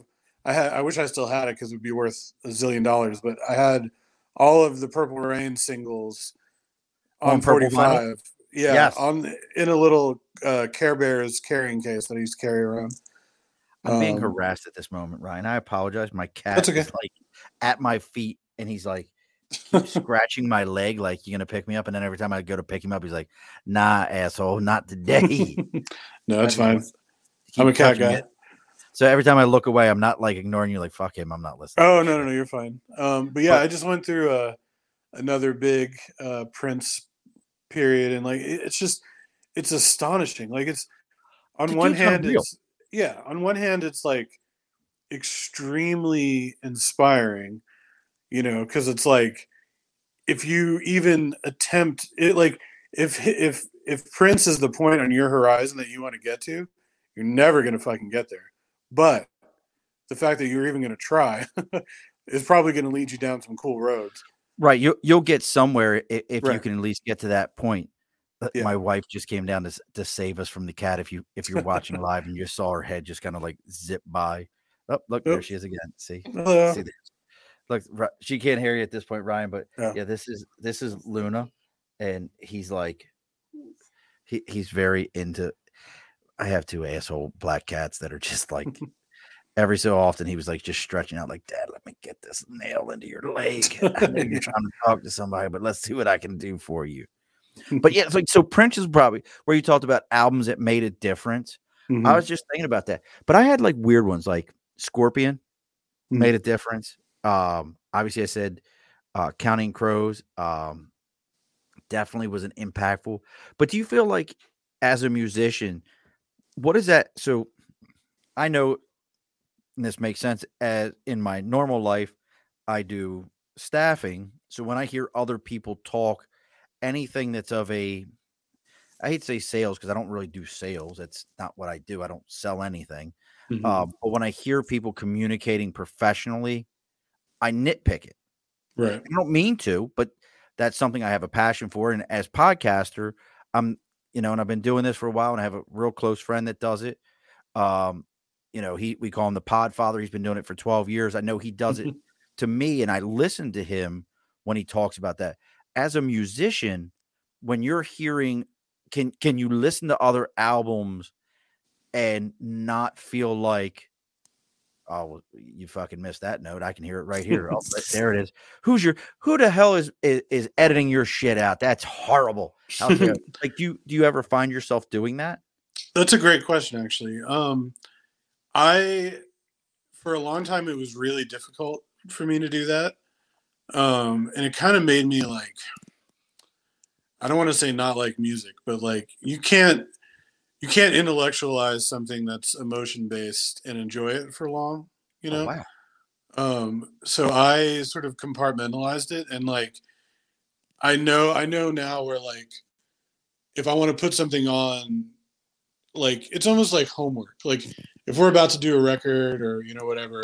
I had. I wish I still had it because it would be worth a zillion dollars. But I had all of the Purple Rain singles On on forty five. Yeah, Yes. on in a little uh, Care Bears carrying case that I used to carry around. I'm being Um, harassed at this moment, Ryan. I apologize. My cat okay. is like at my feet, and he's like scratching my leg, like you're gonna pick me up. And then every time I go to pick him up, he's like, "Nah, asshole, not today." [LAUGHS] no, that's fine. I'm a cat guy. it. So every time I look away, I'm not like ignoring you. Like fuck him, I'm not listening. Oh no, no, no, you're fine. Um, but yeah, But- I just went through a another big uh, Prince period, and like it- it's just it's astonishing. Like it's on one hand, it's yeah, on one hand, it's like extremely inspiring, you know, because it's like if you even attempt it, like if if if Prince is the point on your horizon that you want to get to, you're never gonna fucking get there. But the fact that you're even gonna try [LAUGHS] is probably gonna lead you down some cool roads. Right, you you'll get somewhere i- if you can at least get to that point. Uh, Yeah. My wife just came down to to save us from the cat. If you if you're watching [LAUGHS] live and you saw her head just kind of like zip by. Oh, look, there she is again. See, Hello. see. Look, she can't hear you at this point, Ryan. But Yeah. yeah, this is this is Luna, and he's like, he he's very into. I have two asshole black cats that are just like. [LAUGHS] Every so often, he was like just stretching out, like, "Dad, let me get this nail into your leg." I know you're [LAUGHS] trying to talk to somebody, but let's see what I can do for you. But yeah, it's like so. Prince is probably where you talked about albums that made a difference. Mhm. I was just thinking about that, but I had like weird ones, like Scorpion Mhm. made a difference. Um, obviously, I said uh, Counting Crows um, definitely was an impactful. But do you feel like, as a musician, what is that? So, I know and this makes sense. As in my normal life, I do staffing. So when I hear other people talk, anything that's of a I hate to say sales because I don't really do sales. That's not what I do. I don't sell anything. Mhm. Um, but when I hear people communicating professionally, I nitpick it. right. I don't mean to, but that's something I have a passion for. And as podcaster, I'm, you know, and I've been doing this for a while, and I have a real close friend that does it. Um, you know, he we call him the Pod Father. He's been doing it for 12 years. I know he does it [LAUGHS] to me, and I listen to him when he talks about that. As a musician, when you're hearing, can can you listen to other albums and not feel like, oh, you fucking missed that note. I can hear it right here. Oh, [LAUGHS] there it is. Who's your who the hell is, is is editing your shit out? That's horrible. [LAUGHS] Like, do you do you ever find yourself doing that? That's a great question, actually. Um, I, for a long time, it was really difficult for me to do that. Um, and it kind of made me like, I don't want to say not like music, but like you can't, you can't intellectualize something that's emotion based and enjoy it for long, you know? Oh, wow. um so i sort of compartmentalized it and like i know i know now where like if i want to put something on like it's almost like homework like if we're about to do a record or you know whatever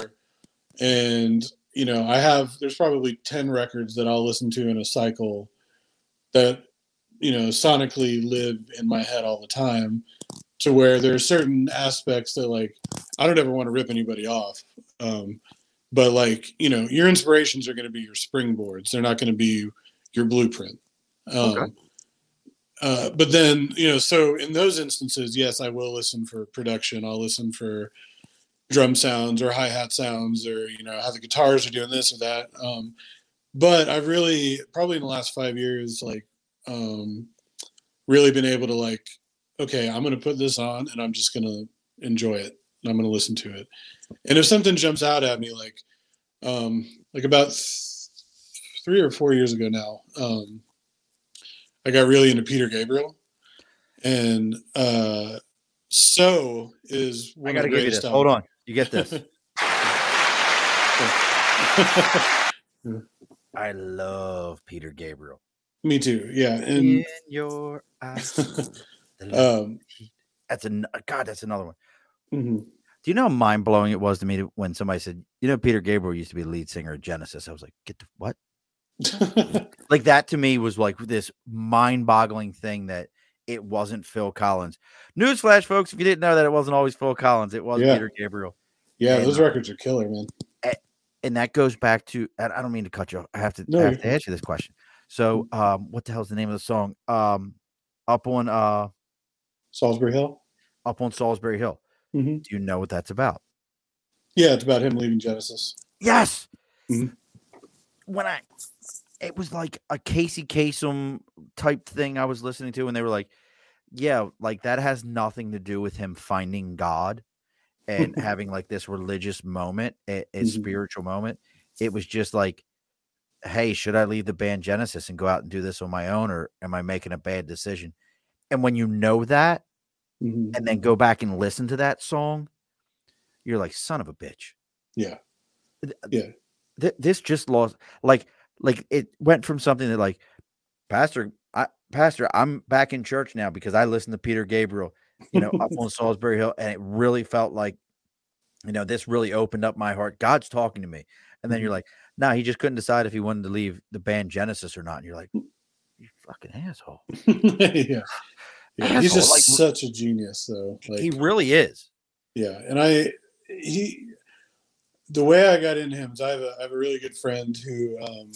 and you know i have there's probably 10 records that i'll listen to in a cycle that you know sonically live in my head all the time to where there are certain aspects that like i don't ever want to rip anybody off um but like you know your inspirations are going to be your springboards they're not going to be your blueprint um, Okay. uh, but then you know so in those instances yes i will listen for production i'll listen for drum sounds or hi-hat sounds or you know how the guitars are doing this or that um, but i've really probably in the last five years like um, really been able to like okay i'm going to put this on and i'm just going to enjoy it and i'm going to listen to it and if something jumps out at me like um like about th- three or four years ago now um i got really into peter gabriel and uh so is one I got to the give you this. Hold on. You get this. [LAUGHS] I love Peter Gabriel. me too yeah and In your eyes. [LAUGHS] um. That's a God. That's another one. mhm. Do you know how mind blowing it was to me to- when somebody said, "You know, Peter Gabriel used to be the lead singer of Genesis"? I was like, "Get the what?" [LAUGHS] Like that to me was like this mind boggling thing that it wasn't Phil Collins. Newsflash, folks! If you didn't know that it wasn't always Phil Collins, it was Yeah. Peter Gabriel. yeah And, those uh, records are killer man and that goes back to and I don't mean to cut you off. I have to, No, I have to ask you this question. So um what the hell's the name of the song? Um up on uh salisbury hill up on Salisbury Hill. hmm Do you know what that's about? Yeah, it's about him leaving Genesis. Yes. Mhm. When I, it was like a Casey Kasem type thing I was listening to, and they were like, "Yeah, like that has nothing to do with him finding God and [LAUGHS] having like this religious moment, a, a Mhm. spiritual moment. It was just like, hey, should I leave the band Genesis and go out and do this on my own, or am I making a bad decision?" And when you know that, Mhm. and then go back and listen to that song, you're like, "Son of a bitch." Yeah. Yeah. th- this just lost like like it went from something that like pastor pastor i'm back in church now because i listened to peter gabriel you know up on [LAUGHS] salisbury hill and it really felt like you know this really opened up my heart god's talking to me and then you're Mhm. like nah he just couldn't decide if he wanted to leave the band genesis or not and you're like you fucking asshole [LAUGHS] yeah. Yeah. He's just like- such a genius, though. Like, he really is Yeah, and I he the way I got into him is I have a I have a really good friend who um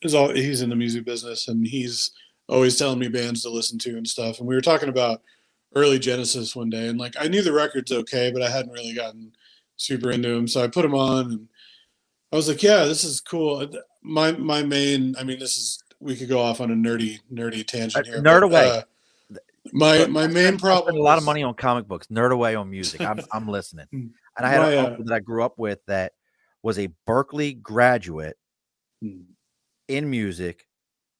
is all he's in the music business and he's always telling me bands to listen to and stuff. And we were talking about early Genesis one day and like I knew the record's okay, but I hadn't really gotten super into him. So I put him on and I was like, Yeah, this is cool. My my main I mean this is we could go off on a nerdy nerdy tangent here. nerd but, away. uh, my my main problem a lot of money on comic books nerd away on music i'm, [LAUGHS] I'm listening Mm. and i had My, uh, that i grew up with that was a berkeley graduate Hmm. in music,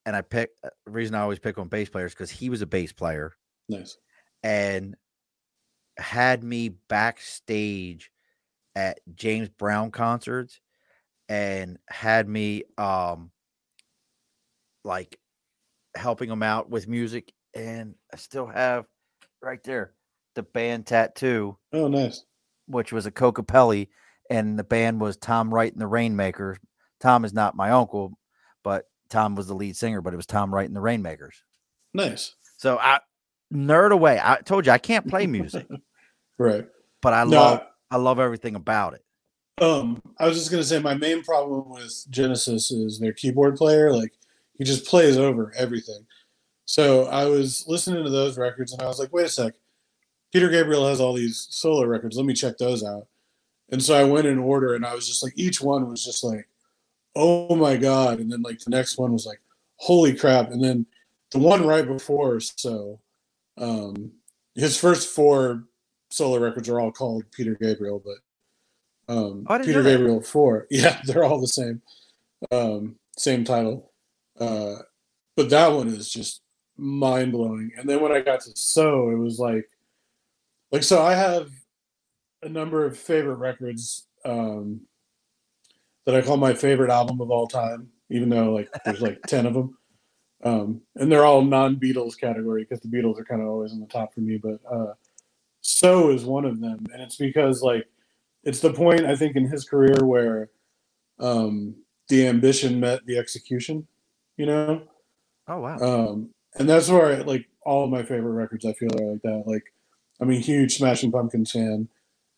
and I pick uh, reason I always pick on bass players because he was a bass player nice. and had me backstage at James Brown concerts and had me um like helping him out with music and I still have right there the band tattoo Oh nice. which was a Kokopelli, and the band was Tom Wright and the Rainmakers. Tom is not my uncle, but Tom was the lead singer, but it was Tom Wright and the Rainmakers. Nice. So I nerd away. I told you I can't play music, [LAUGHS] Right. but I No, love I love everything about it. Um, I was just gonna say my main problem with Genesis is their keyboard player. Like he just plays over everything. So I was listening to those records and I was like, wait a sec. Peter Gabriel has all these solo records. Let me check those out. And so I went in order and I was just like, each one was just like, oh my God. And then like the next one was like, holy crap. And then the one right before, so um his first four solo records are all called Peter Gabriel, but um, Oh, Peter. Gabriel four. [LAUGHS] Yeah, they're all the same, um, same title. Uh, but that one is just mind blowing. And then when I got to So, it was like, like so. I have a number of favorite records um, that I call my favorite album of all time, even though like there's like [LAUGHS] ten of them. Um, and they're all non-Beatles category because the Beatles are kind of always on the top for me. But uh, so is one of them, and it's because like it's the point I think in his career where um, the ambition met the execution. You know, Oh wow. um, and that's where I, like all of my favorite records I feel are like that. Like I'm a huge Smashing Pumpkins fan,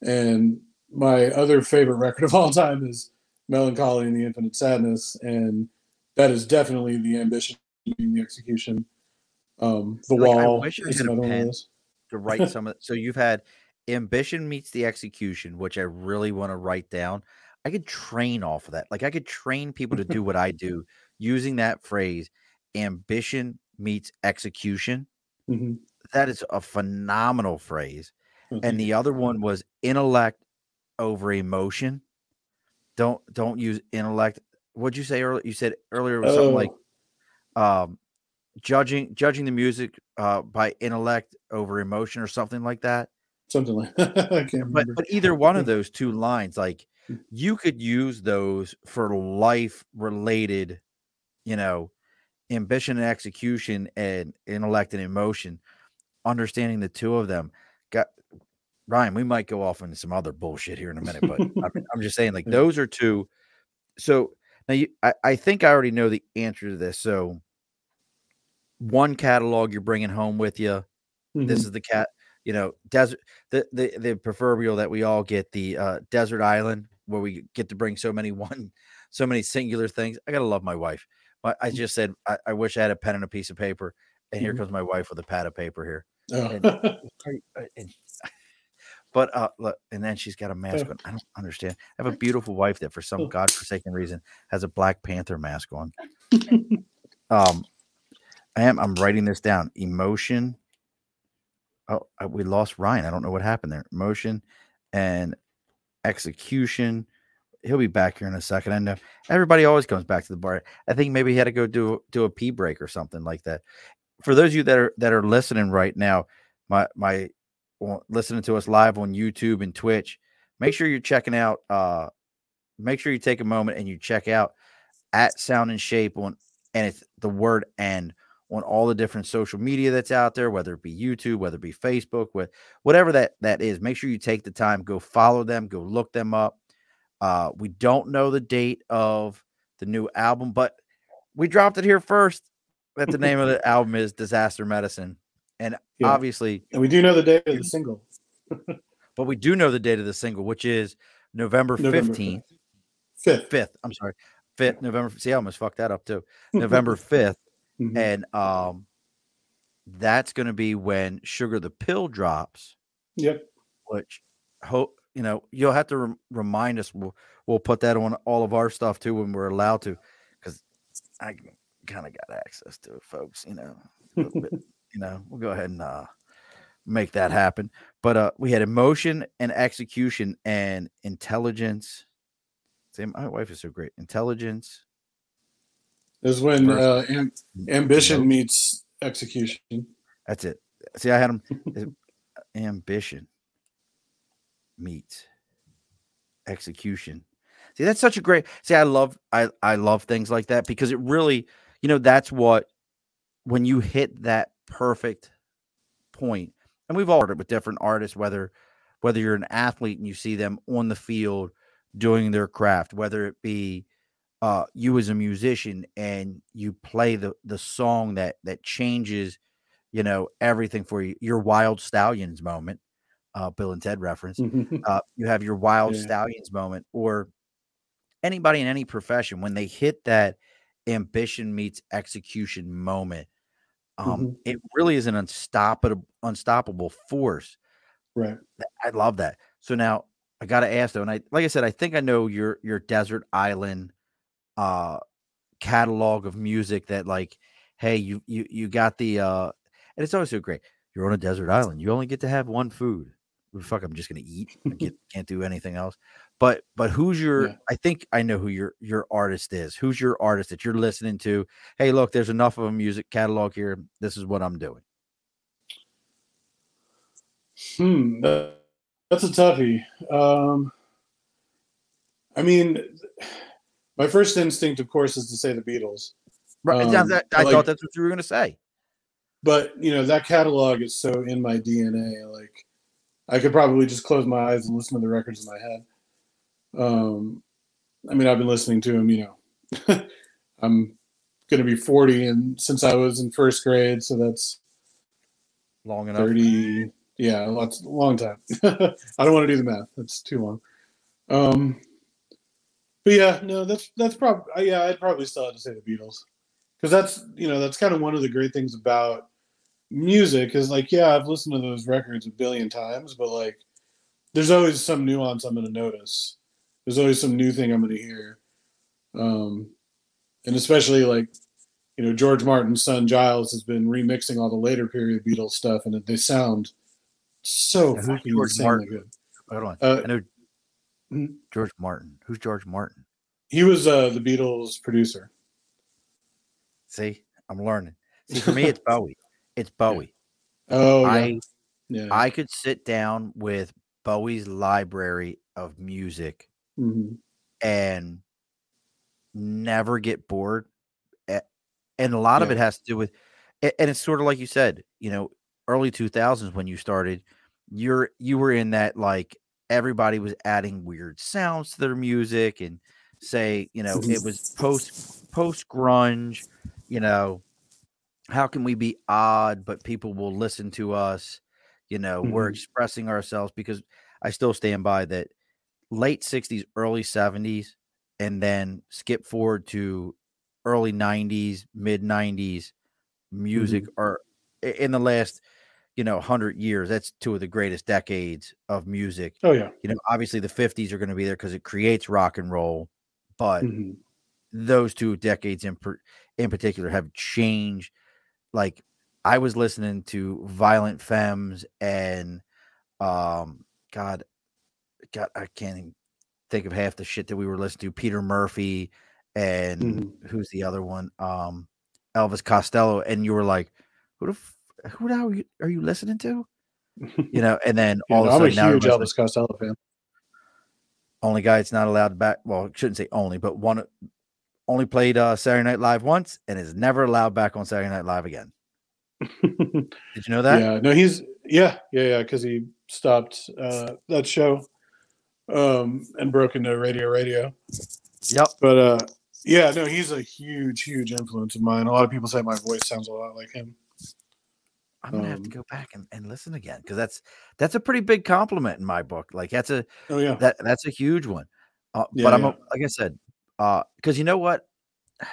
and my other favorite record of all time is Mellon Collie and the Infinite Sadness, and that is definitely the ambition meeting the execution. Um, the Like, I Wall wish I is had a another one of pen. to write some of so you've had ambition meets the execution which i really want to write down i could train off of that like i could train people to do what i [LAUGHS] do using that phrase ambition meets execution Mhm. that is a phenomenal phrase Oh, and the other one was intellect over emotion don't don't use intellect. What'd you say earlier you said earlier was something like Oh, um judging judging the music uh by intellect over emotion or something like that? Something like [LAUGHS] I can't but remember. but either one of those two lines like Mm. you could use those for life related you know ambition and execution and intellect and emotion understanding the two of them. Got ryan we might go off into some other bullshit here in a minute but [LAUGHS] I'm, I'm just saying like those are two so now you I, I think i already know the answer to this so one catalog you're bringing home with you this Mhm. is the cat you know desert the, the the proverbial that we all get the uh desert island where we get to bring so many [LAUGHS] one so many singular things i gotta love my wife I, I just said I, I wish i had a pen and a piece of paper and here Mhm. comes my wife with a pad of paper here Oh. and- [LAUGHS] uh, and- But uh, look, and then she's got a mask on. I don't understand. I have a beautiful wife that, for some godforsaken reason, has a Black Panther mask on. [LAUGHS] um, I am. I'm writing this down. Emotion. Oh, I, we lost Ryan. I don't know what happened there. Emotion and execution. He'll be back here in a second. I know everybody always comes back to the bar. I think maybe he had to go do do a pee break or something like that. For those of you that are that are listening right now, my my listening to us live on YouTube and Twitch, make sure you're checking out. Uh, make sure you take a moment and you check out at Sound and Shape on, and it's the word and on all the different social media that's out there, whether it be YouTube, whether it be Facebook, with whatever that that is. Make sure you take the time, go follow them, go look them up. Uh, we don't know the date of the new album, but we dropped it here first. That the name of the [LAUGHS] album is Disaster Medicine, and yeah. obviously, and we do know the date of the single. [LAUGHS] but we do know the date of the single, which is November fifteenth, fifth, fifth. I'm sorry, fifth November. See, I almost fucked that up too. [LAUGHS] November fifth Mm-hmm. And um, that's going to be when Sugar the Pill drops. Yep. Which hope you know you'll have to re- remind us. We'll we'll put that on all of our stuff too when we're allowed to, because I kind of got access to it, folks. You know, bit, [LAUGHS] you know, we'll go ahead and uh, make that happen. But uh, we had emotion and execution and intelligence. See, my wife is so great. Intelligence, is when uh, am- ambition meets execution. That's it. See, I had him. [LAUGHS] ambition meets execution. See, that's such a great. See, I love I I love things like that because it really, you know, that's what when you hit that perfect point, and we've all heard it with different artists, whether whether you're an athlete and you see them on the field doing their craft, whether it be uh, you as a musician and you play the the song that that changes, you know, everything for you. Your Wild Stallions moment, uh, Bill and Ted reference. [LAUGHS] uh, you have your Wild yeah. Stallions moment, or anybody in any profession when they hit that ambition meets execution moment. Um, mm-hmm. It really is an unstoppable unstoppable force. Right. I love that. So now I got to ask though, and I like I said, I think I know your your desert island uh catalog of music that like hey you you you got the uh and it's always so great you're on a desert island you only get to have one food fuck i'm just gonna eat I get, [LAUGHS] can't do anything else but but who's your yeah. i think i know who your your artist is who's your artist that you're listening to hey look there's enough of a music catalog here this is what i'm doing hmm that's a toughie um i mean my first instinct, of course, is to say the Beatles. Right. Um, I, I like, thought that's what you were going to say. But you know that catalog is so in my DNA. Like I could probably just close my eyes and listen to the records in my head. Um, I mean, I've been listening to him, You know, [LAUGHS] I'm going to be 40, and since I was in first grade, so that's long enough. 30. Yeah, lots long time. [LAUGHS] I don't want to do the math. That's too long. Um, but yeah, no, that's that's probably uh, yeah. I'd probably still have to say the Beatles because that's you know that's kind of one of the great things about music is like yeah I've listened to those records a billion times, but like there's always some nuance I'm going to notice. There's always some new thing I'm going to hear, um, and especially like you know George Martin's son Giles has been remixing all the later period Beatles stuff, and they sound so fucking insanely good. Hold on, uh, I know Mm-hmm. George Martin. Who's George Martin? He was uh, the Beatles producer. See, I'm learning. See, for me, it's [LAUGHS] Bowie. It's Bowie. Oh, I, yeah. I could sit down with Bowie's library of music mm-hmm. and never get bored. And a lot yeah. of it has to do with, and it's sort of like you said, you know, early 2000s when you started, you're you were in that like everybody was adding weird sounds to their music and say, you know, it was post post grunge, you know, how can we be odd but people will listen to us? You know, mm-hmm. we're expressing ourselves because I still stand by that late 60s, early 70s and then skip forward to early 90s, mid 90s music mm-hmm. or in the last you know, 100 years, that's two of the greatest decades of music. Oh yeah. You know, obviously the 50s are going to be there because it creates rock and roll, but hmm those two decades in per, in particular have changed. Like I was listening to Violent Femmes and um God, God, I can't even think of half the shit that we were listening to. Peter Murphy and Mhm. who's the other one? Um Elvis Costello, and you were like, who the f- who the hell are you, are you listening to? You know, and then [LAUGHS] all no, of a I'm a sudden now huge Elvis Costello fan. only guy it's not allowed back. Well, I shouldn't say only, but one only played uh, Saturday Night Live once and is never allowed back on Saturday Night Live again. [LAUGHS] Did you know that? yeah, no, he's yeah, yeah, yeah, because he stopped uh, that show um, and broke into Radio Radio. Yep. But uh, yeah, no, he's a huge, huge influence of mine. A lot of people say my voice sounds a lot like him. I'm gonna have to Um, go back and, and listen again because that's that's a pretty big compliment in my book. Like that's a Oh yeah, that that's a huge one. Uh, Yeah, but I'm yeah. a, like I said, uh, because you know what? [SIGHS]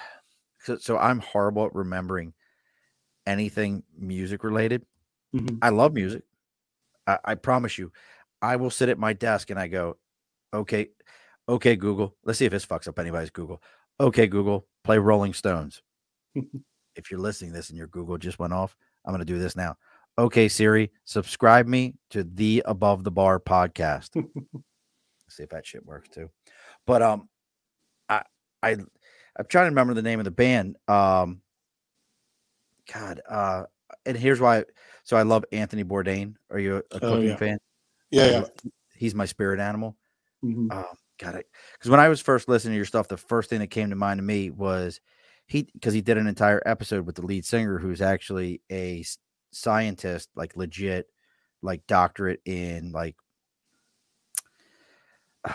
So, so I'm horrible at remembering anything music related. Mhm. I love music. I, I promise you, I will sit at my desk and I go, okay, okay, Google. Let's see if this fucks up anybody's Google. Okay, Google, play Rolling Stones. [LAUGHS] if you're listening to this and your Google just went off, I'm going to do this now. Okay, Siri, subscribe me to the Above the Bar podcast. [LAUGHS] see if that shit works too. But um, I I I'm trying to remember the name of the band. Um, God, uh, and here's why. So I love Anthony Bourdain. Are you a, Oh, cooking yeah. fan? yeah, yeah. He's my spirit animal. Mhm. Um, got it. Because when I was first listening to your stuff, the first thing that came to mind to me was he because he did an entire episode with the lead singer, who's actually a scientist, like legit, like doctorate in like. [SIGHS]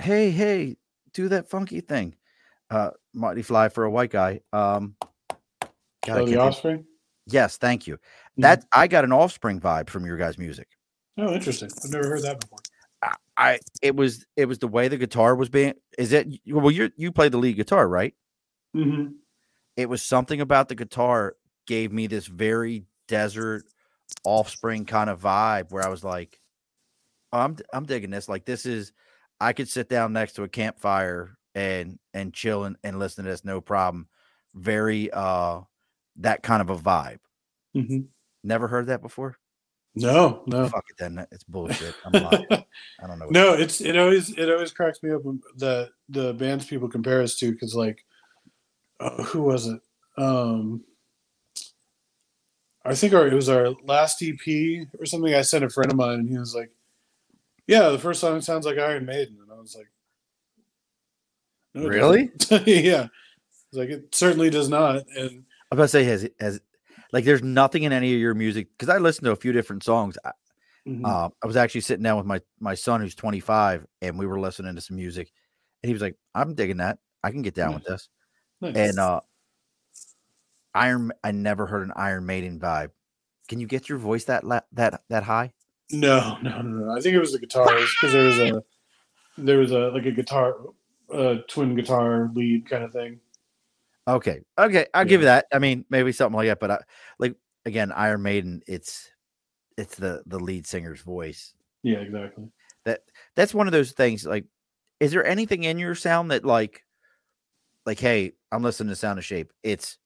hey, hey, do that funky thing. Uh, Marty Fly for a white guy. Um, God, I Oh, the Offspring. yes, thank you. Mhm. That I got an offspring vibe from your guys' music. Oh, interesting. I've never heard that before. I- I it was it was the way the guitar was being is it well you you played the lead guitar right? Hmm it was something about the guitar gave me this very desert offspring kind of vibe where I was like oh, I'm I'm digging this like this is I could sit down next to a campfire and and chill and, and listen to this no problem. Very uh that kind of a vibe. Hmm never heard that before No, no, fuck it then it's bullshit I'm lying [LAUGHS] I don't know no. It's it always it always cracks me up when the the bands people compare us to because like, uh, who was it? Um, I think our it was our last EP or something. I sent a friend of mine and he was like, "Yeah, the first song sounds like Iron Maiden," and I was like, "No, Really? doesn't." [LAUGHS] yeah, it's like it certainly does not. And I was about to say, has has like there's nothing in any of your music because I listened to a few different songs. I, mhm, uh, I was actually sitting down with my my son who's 25, and we were listening to some music, and he was like, "I'm digging that. I can get down with this." nice. And uh, Iron, I never heard an Iron Maiden vibe. Can you get your voice that la- that that high? No, no, no, no. I think it was the guitars because there was a there was a like a guitar, a twin guitar lead kind of thing. Okay, okay, I'll give you that. I mean, maybe something like that, but I, like again, Iron Maiden, it's it's the the lead singer's voice. Yeah, exactly. That that's one of those things like is there anything in your sound that like like hey i'm listening to sound of shape it's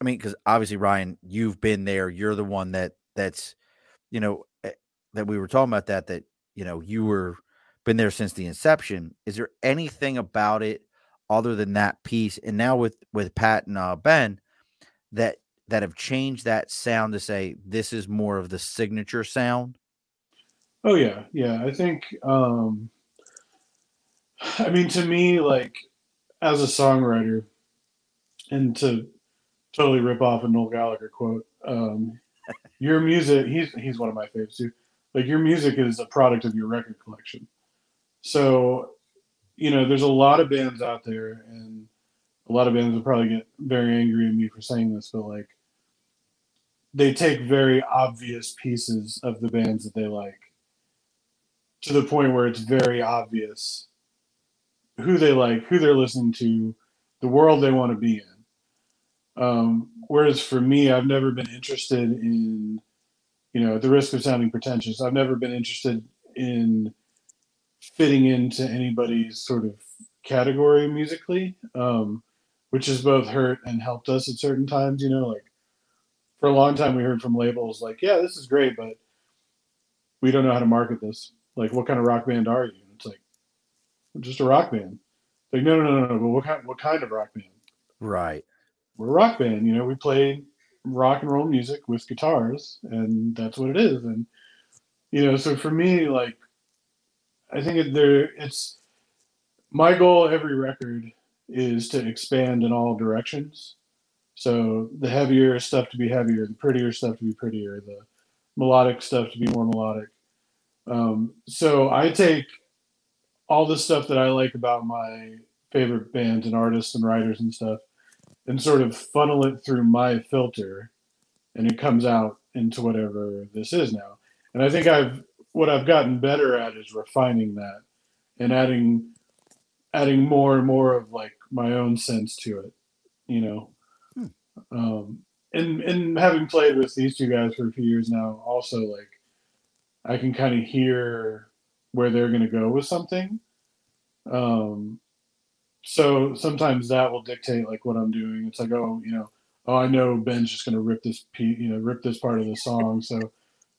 i mean because obviously ryan you've been there you're the one that that's you know eh, that we were talking about that that you know you were been there since the inception is there anything about it other than that piece and now with with pat and uh, ben that that have changed that sound to say this is more of the signature sound Oh yeah, yeah. I think. um I mean, to me, like as a songwriter, and to totally rip off a Noel Gallagher quote, um, [LAUGHS] your music. He's he's one of my favorites too. Like your music is a product of your record collection. So, you know, there's a lot of bands out there, and a lot of bands will probably get very angry at me for saying this, but like they take very obvious pieces of the bands that they like to the point where it's very obvious who they like, who they're listening to, the world they want to be in. Um, whereas for me, I've never been interested in, you know, at the risk of sounding pretentious, I've never been interested in fitting into anybody's sort of category musically, um, which has both hurt and helped us at certain times. You know, like for a long time, we heard from labels like, "Yeah, this is great, but we don't know how to market this. Like, what kind of rock band are you?" And it's like, just a rock band. Like, no, no, no, no. But what kind? What kind of rock band? Right. We're a rock band. You know, we play rock and roll music with guitars, and that's what it is. And you know, so for me, like, I think there, it's my goal. Every record is to expand in all directions. So the heavier stuff to be heavier, the prettier stuff to be prettier, the melodic stuff to be more melodic. Um, so I take all the stuff that I like about my favorite bands and artists and writers and stuff and sort of funnel it through my filter and it comes out into whatever this is now. And I think I've what I've gotten better at is refining that and adding adding more and more of like my own sense to it, you know. Hmm. Um, and and having played with these two guys for a few years now, also like I can kind of hear where they're going to go with something. Um, so sometimes that will dictate like what I'm doing. It's like, oh, you know, oh, I know Ben's just going to rip this, piece, you know, rip this part of the song. So,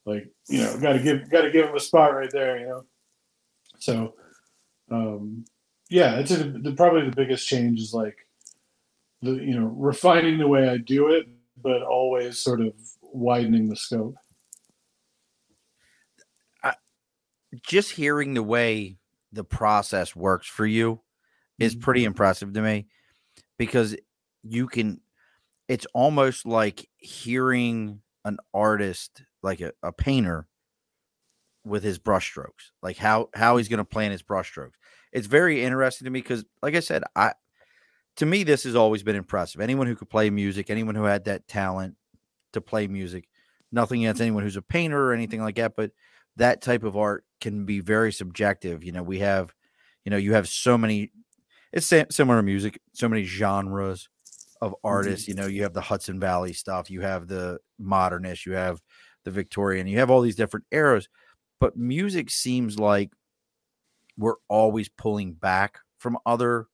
like, you know, got to give, got to give him a spot right there, you know. So, um, yeah, it's a, the, probably the biggest change is like the, you know, refining the way I do it, but always sort of widening the scope. I, just hearing the way the process works for you is Mm-hmm. pretty impressive to me because you can it's almost like hearing an artist like a, a painter with his brushstrokes like how how he's going to plan his brushstrokes. It's very interesting to me because like i said i to me this has always been impressive. Anyone who could play music anyone who had that talent to play music nothing against mm-hmm. anyone who's a painter or anything like that but that type of art can be very subjective you know we have you know you have so many it's similar to music so many genres of mm-hmm. artists you know you have the hudson valley stuff you have the modernist you have the victorian you have all these different eras but music seems like we're always pulling back from other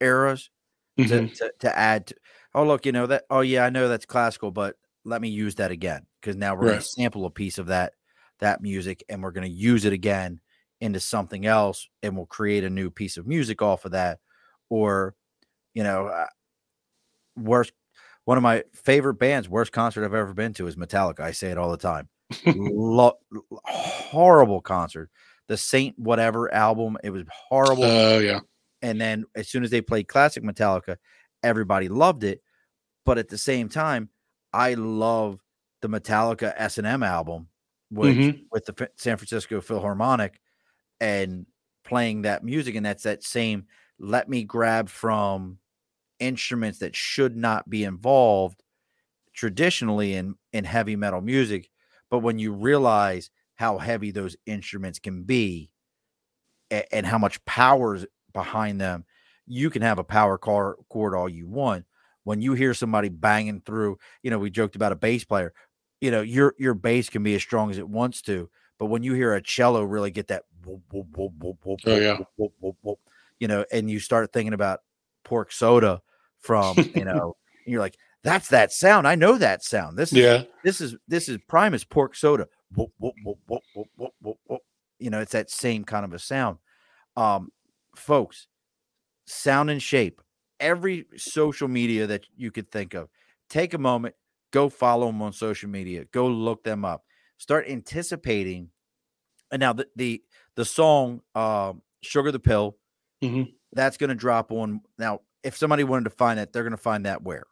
eras to, Mhm. to, to add to, oh look you know that oh yeah i know that's classical but let me use that again because now we're going to sample a piece of that that music and we're going to use it again into something else and we'll create a new piece of music off of that or you know uh, worst one of my favorite bands worst concert i've ever been to is metallica i say it all the time [LAUGHS] Lo- horrible concert the saint whatever album it was horrible Oh yeah. and then as soon as they played classic Metallica, everybody loved it. But at the same time, I love the Metallica S and M album, which Mhm. with the Fa- San Francisco Philharmonic, and playing that music, and that's that same. Let me grab from instruments that should not be involved traditionally in in heavy metal music, but when you realize how heavy those instruments can be, a- and how much power's behind them, you can have a power car chord all you want. When you hear somebody banging through, you know, we joked about a bass player. You know, your your bass can be as strong as it wants to, but when you hear a cello really get that, whoop, whoop, whoop, Oh, yeah. you know, and you start thinking about pork soda from, you [LAUGHS] know, you're like, that's that sound. I know that sound. This is Yeah. this is this is Primus pork soda. Whoop, whoop, whoop. You know, it's that same kind of a sound. Um, folks, sound and shape. Every social media that you could think of, take a moment, go follow them on social media, go look them up, start anticipating. And now the the the song um, "Sugar the Pill" Mhm. that's going to drop on now. If somebody wanted to find it, they're going to find that where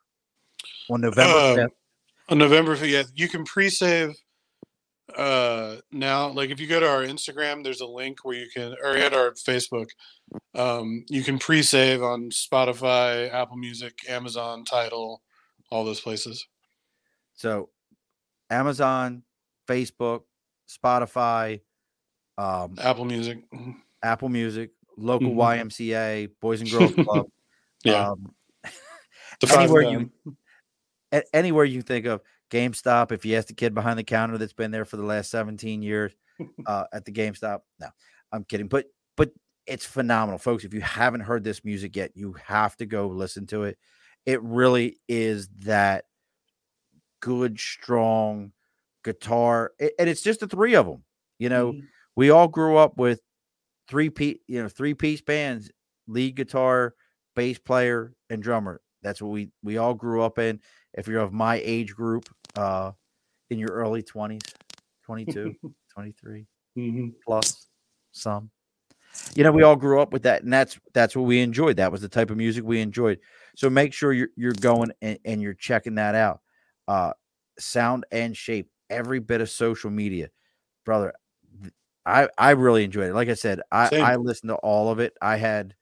on November Um, On November 5th, yeah, you can pre-save uh now like if you go to our Instagram there's a link where you can or at our Facebook um you can pre-save on Spotify, Apple Music, Amazon, Tidal, all those places. So Amazon, Facebook, Spotify, um, Apple Music. Apple Music, local Mhm. YMCA, Boys and [LAUGHS] Girls Club. Yeah. Um, [LAUGHS] anywhere you anywhere you think of GameStop. If you ask the kid behind the counter that's been there for the last 17 years [LAUGHS] uh, at the GameStop, no, I'm kidding. But but it's phenomenal, folks. If you haven't heard this music yet, you have to go listen to it. It really is that good, strong guitar, and it's just the three of them. You know, mm-hmm. we all grew up with three piece, you know, three piece bands, lead guitar, bass player, and drummer. That's what we we all grew up in. If you're of my age group, uh, in your early 20s, 22, [LAUGHS] 23 mm-hmm. plus some. You know, we all grew up with that, and that's that's what we enjoyed. That was the type of music we enjoyed. So make sure you're you're going and, and you're checking that out. Uh, sound and shape, every bit of social media, brother. I I really enjoyed it. Like I said, I Same. I listened to all of it. I had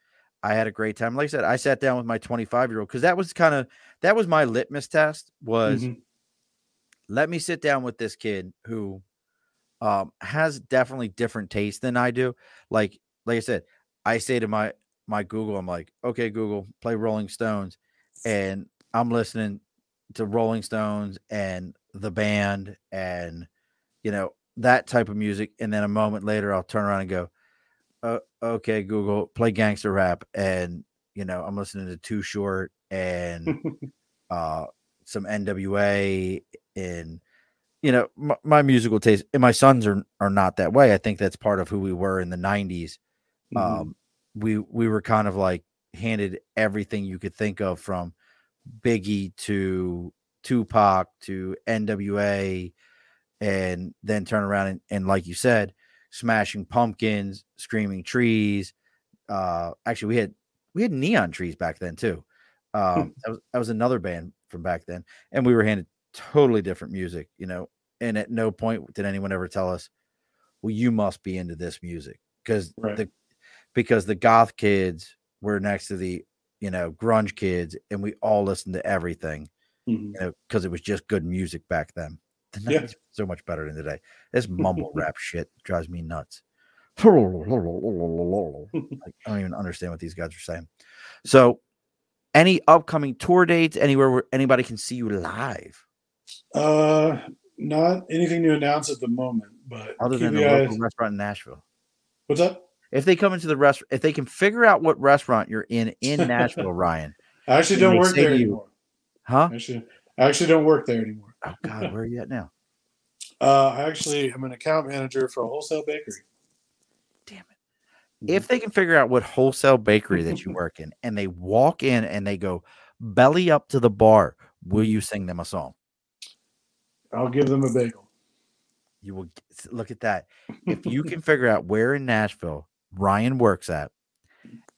I had a great time. Like I said, I sat down with my 25 year old because that was kind of that was my litmus test. Was mm-hmm. let me sit down with this kid who um, has definitely different taste than I do. Like like I said, I say to my my Google, I'm like, okay, Google, play Rolling Stones, and I'm listening to Rolling Stones and the band and you know that type of music, and then a moment later, I'll turn around and go, uh, okay, Google, play gangster rap, and you know, I'm listening to Too Short and [LAUGHS] uh, some NWA, and you know, my, my, musical taste. And my sons are are not that way. I think that's part of who we were in the '90s. Mm-hmm. Um, we we were kind of like handed everything you could think of from Biggie to Tupac to NWA, and then turn around and, and like you said, smashing pumpkins, screaming trees. Uh, actually, we had we had neon trees back then too. Um, that was that was another band from back then, and we were handed totally different music, you know. And at no point did anyone ever tell us, "Well, you must be into this music," because right. the because the goth kids were next to the you know grunge kids, and we all listened to everything, mm-hmm. you know, because it was just good music back then. The yeah. so much better than today. This [LAUGHS] mumble rap shit drives me nuts. [LAUGHS] like, I don't even understand what these guys are saying. So, any upcoming tour dates, anywhere where anybody can see you live? Uh, not anything to announce at the moment, but other than the local restaurant in Nashville. What's up? If they come into the restaurant, if they can figure out what restaurant you're in in [LAUGHS] Nashville, Ryan. I actually don't work there you, anymore. Huh? I actually, I actually don't work there anymore. Oh God, where are you at now? Uh, I actually am an account manager for a wholesale bakery. Damn it! If they can figure out what wholesale bakery that you [LAUGHS] work in, and they walk in and they go belly up to the bar, will you sing them a song? I'll give them a bagel. You will look at that. If you can figure out where in Nashville Ryan works at,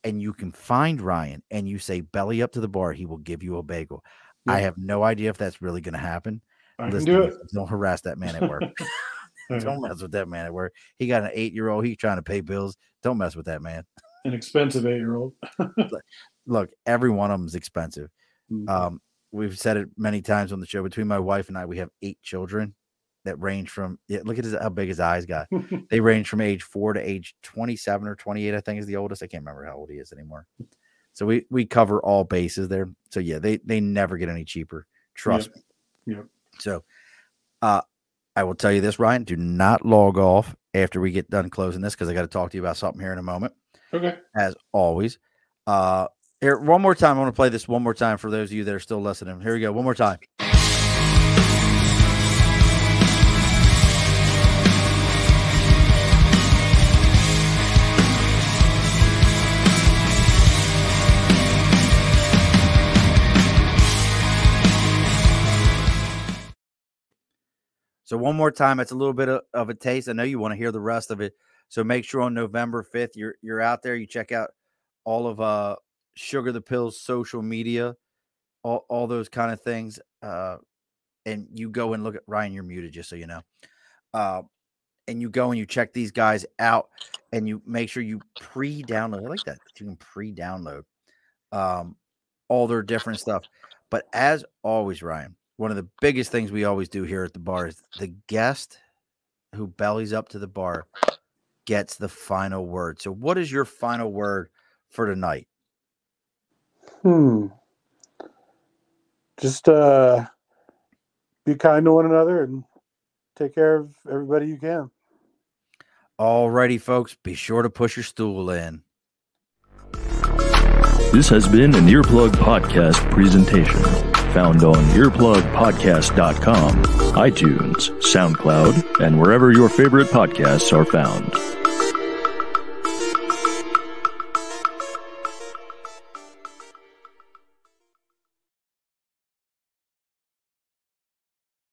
and you can find Ryan and you say belly up to the bar, he will give you a bagel. Yeah. I have no idea if that's really going to happen. I Listen, do it. Don't harass that man at work. [LAUGHS] [LAUGHS] don't mess with that man at work. He got an eight year old. He's trying to pay bills. Don't mess with that man. An expensive eight year old. [LAUGHS] Look, every one of them is expensive. Mm-hmm. Um, we've said it many times on the show. Between my wife and I, we have eight children that range from yeah, look at his, how big his eyes got. they range from age four to age 27 or 28, I think is the oldest. I can't remember how old he is anymore. So we we cover all bases there. So yeah, they they never get any cheaper. Trust yep. me. Yep. So, uh, I will tell you this, Ryan. Do not log off after we get done closing this because I got to talk to you about something here in a moment. Okay. As always. Uh, here one more time. I want to play this one more time for those of you that are still listening. Here we go. One more time. So one more time, it's a little bit of, of, a taste. I know you want to hear the rest of it. So make sure on November 5th you're you're out there. You check out all of uh Sugar the Pills social media, all, all those kind of things. Uh and you go and look at Ryan, you're muted just so you know. Uh and you go and you check these guys out and you make sure you pre-download. I like that. You can pre-download um all their different stuff. But as always, Ryan, one of the biggest things we always do here at the bar is the guest who bellies up to the bar gets the final word. So, what is your final word for tonight? Hmm. Just uh, be kind to one another and take care of everybody you can. Alrighty, folks, be sure to push your stool in. This has been an Earplug Podcast presentation found on earplugpodcast.com, iTunes, SoundCloud, and wherever your favorite podcasts are found.